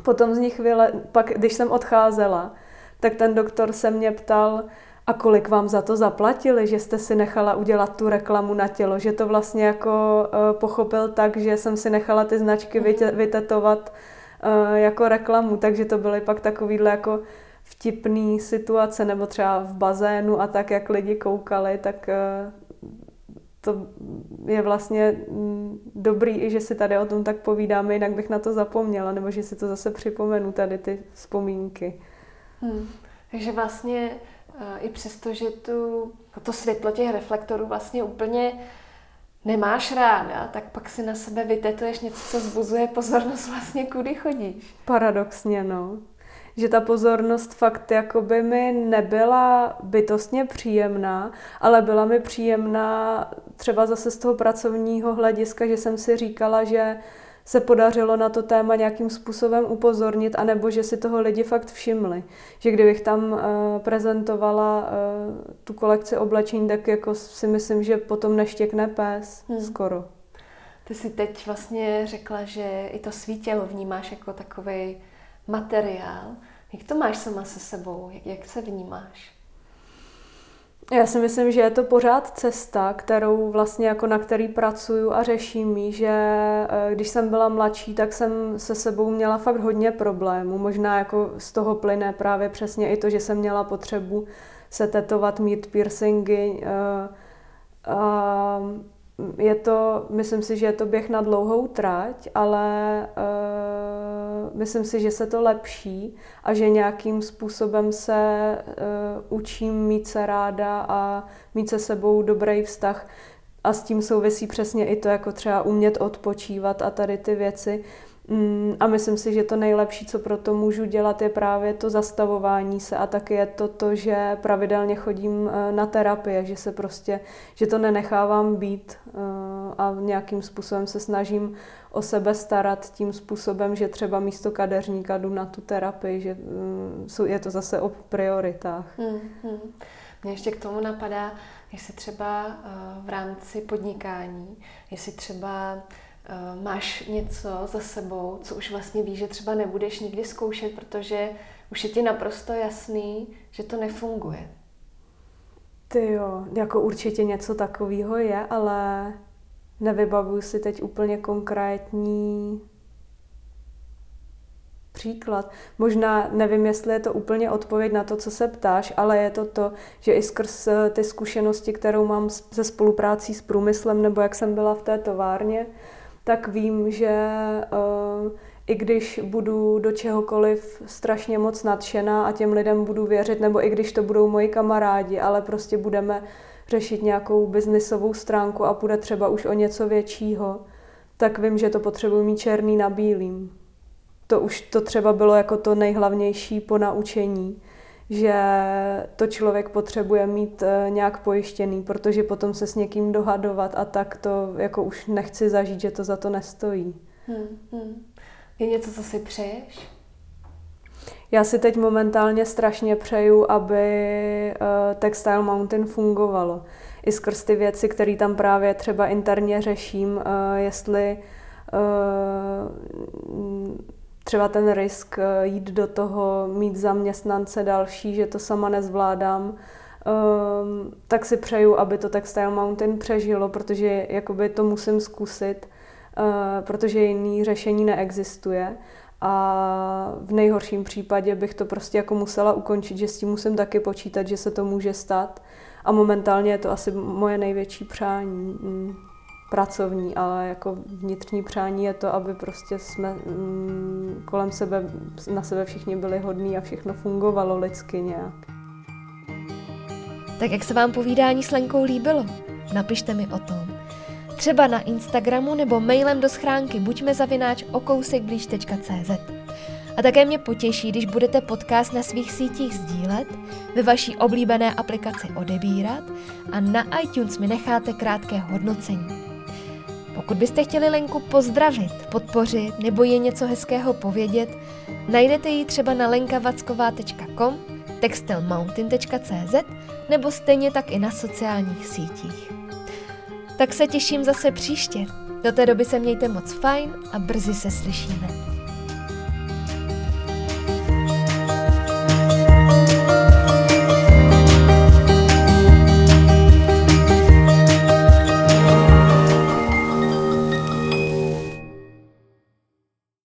potom z nich vyle, pak když jsem odcházela, tak ten doktor se mě ptal, a kolik vám za to zaplatili, že jste si nechala udělat tu reklamu na tělo, že to vlastně jako uh, pochopil tak, že jsem si nechala ty značky mm-hmm. vytetovat uh, jako reklamu, takže to byly pak takovýhle jako vtipný situace, nebo třeba v bazénu a tak, jak lidi koukali, tak uh, to je vlastně mm, dobrý i, že si tady o tom tak povídáme, jinak bych na to zapomněla, nebo že si to zase připomenu, tady ty vzpomínky. Hmm. Takže vlastně i přesto, že tu, to světlo těch reflektorů vlastně úplně nemáš ráda, tak pak si na sebe vytetuješ něco, co zbuzuje pozornost vlastně, kudy chodíš. Paradoxně, no. Že ta pozornost fakt jakoby mi nebyla bytostně příjemná, ale byla mi příjemná třeba zase z toho pracovního hlediska, že jsem si říkala, že se podařilo na to téma nějakým způsobem upozornit, anebo že si toho lidi fakt všimli. Že kdybych tam uh, prezentovala uh, tu kolekci oblečení, tak jako si myslím, že potom neštěkne pes hmm. skoro. Ty si teď vlastně řekla, že i to svítělo vnímáš jako takový materiál. Jak to máš sama se sebou? Jak, jak se vnímáš? Já si myslím, že je to pořád cesta, kterou vlastně jako na který pracuju a řeším ji, že eh, když jsem byla mladší, tak jsem se sebou měla fakt hodně problémů. Možná jako z toho plyne právě přesně i to, že jsem měla potřebu se tetovat, mít piercingy. Eh, je to, myslím si, že je to běh na dlouhou trať, ale uh, myslím si, že se to lepší a že nějakým způsobem se uh, učím mít se ráda a mít se sebou dobrý vztah. A s tím souvisí přesně i to, jako třeba umět odpočívat a tady ty věci. Mm, a myslím si, že to nejlepší, co pro to můžu dělat, je právě to zastavování se a taky je to to, že pravidelně chodím eh, na terapie, že se prostě, že to nenechávám být eh, a nějakým způsobem se snažím o sebe starat tím způsobem, že třeba místo kadeřníka jdu na tu terapii, že mm, je to zase o prioritách. Hmm, hmm. Mě ještě k tomu napadá, jestli třeba eh, v rámci podnikání, jestli třeba máš něco za sebou, co už vlastně víš, že třeba nebudeš nikdy zkoušet, protože už je ti naprosto jasný, že to nefunguje. Ty jo, jako určitě něco takového je, ale nevybavuju si teď úplně konkrétní příklad. Možná nevím, jestli je to úplně odpověď na to, co se ptáš, ale je to to, že i skrz eh, ty zkušenosti, kterou mám se spoluprácí s průmyslem, nebo jak jsem byla v té továrně, tak vím, že uh, i když budu do čehokoliv strašně moc nadšená a těm lidem budu věřit, nebo i když to budou moji kamarádi, ale prostě budeme řešit nějakou biznisovou stránku a bude třeba už o něco většího, tak vím, že to potřebuji mít černý na bílým. To už to třeba bylo jako to nejhlavnější po naučení že to člověk potřebuje mít eh, nějak pojištěný, protože potom se s někým dohadovat a tak to jako už nechci zažít, že to za to nestojí. Hmm, hmm. Je něco, co si přeješ? Já si teď momentálně strašně přeju, aby uh, Textile Mountain fungovalo. I skrz ty věci, které tam právě třeba interně řeším, uh, jestli třeba ten risk eh, jít do toho, mít zaměstnance další, že to sama nezvládám, um, tak si přeju, aby to Textile Mountain přežilo, protože jakoby to musím zkusit, uh, protože jiný řešení neexistuje. A v nejhorším případě bych to prostě jako musela ukončit, že s tím musím taky počítat, že se to může stát. A momentálně je to asi moje největší přání. Mm. Pracovní, ale jako vnitřní přání je to, aby prostě jsme mm, kolem sebe, na sebe všichni byli hodní a všechno fungovalo lidsky nějak. Tak jak se vám povídání s Lenkou líbilo? Napište mi o tom. Třeba na Instagramu nebo mailem do schránky buďme zavináč okousekblíž.cz. A také mě potěší, když budete podcast na svých sítích sdílet, ve vaší oblíbené aplikaci odebírat a na iTunes mi necháte krátké hodnocení. Pokud byste chtěli Lenku pozdravit, podpořit nebo je něco hezkého povědět, najdete ji třeba na lenkavacková.com, textilmountain.cz nebo stejně tak i na sociálních sítích. Tak se těším zase příště. Do té doby se mějte moc fajn a brzy se slyšíme.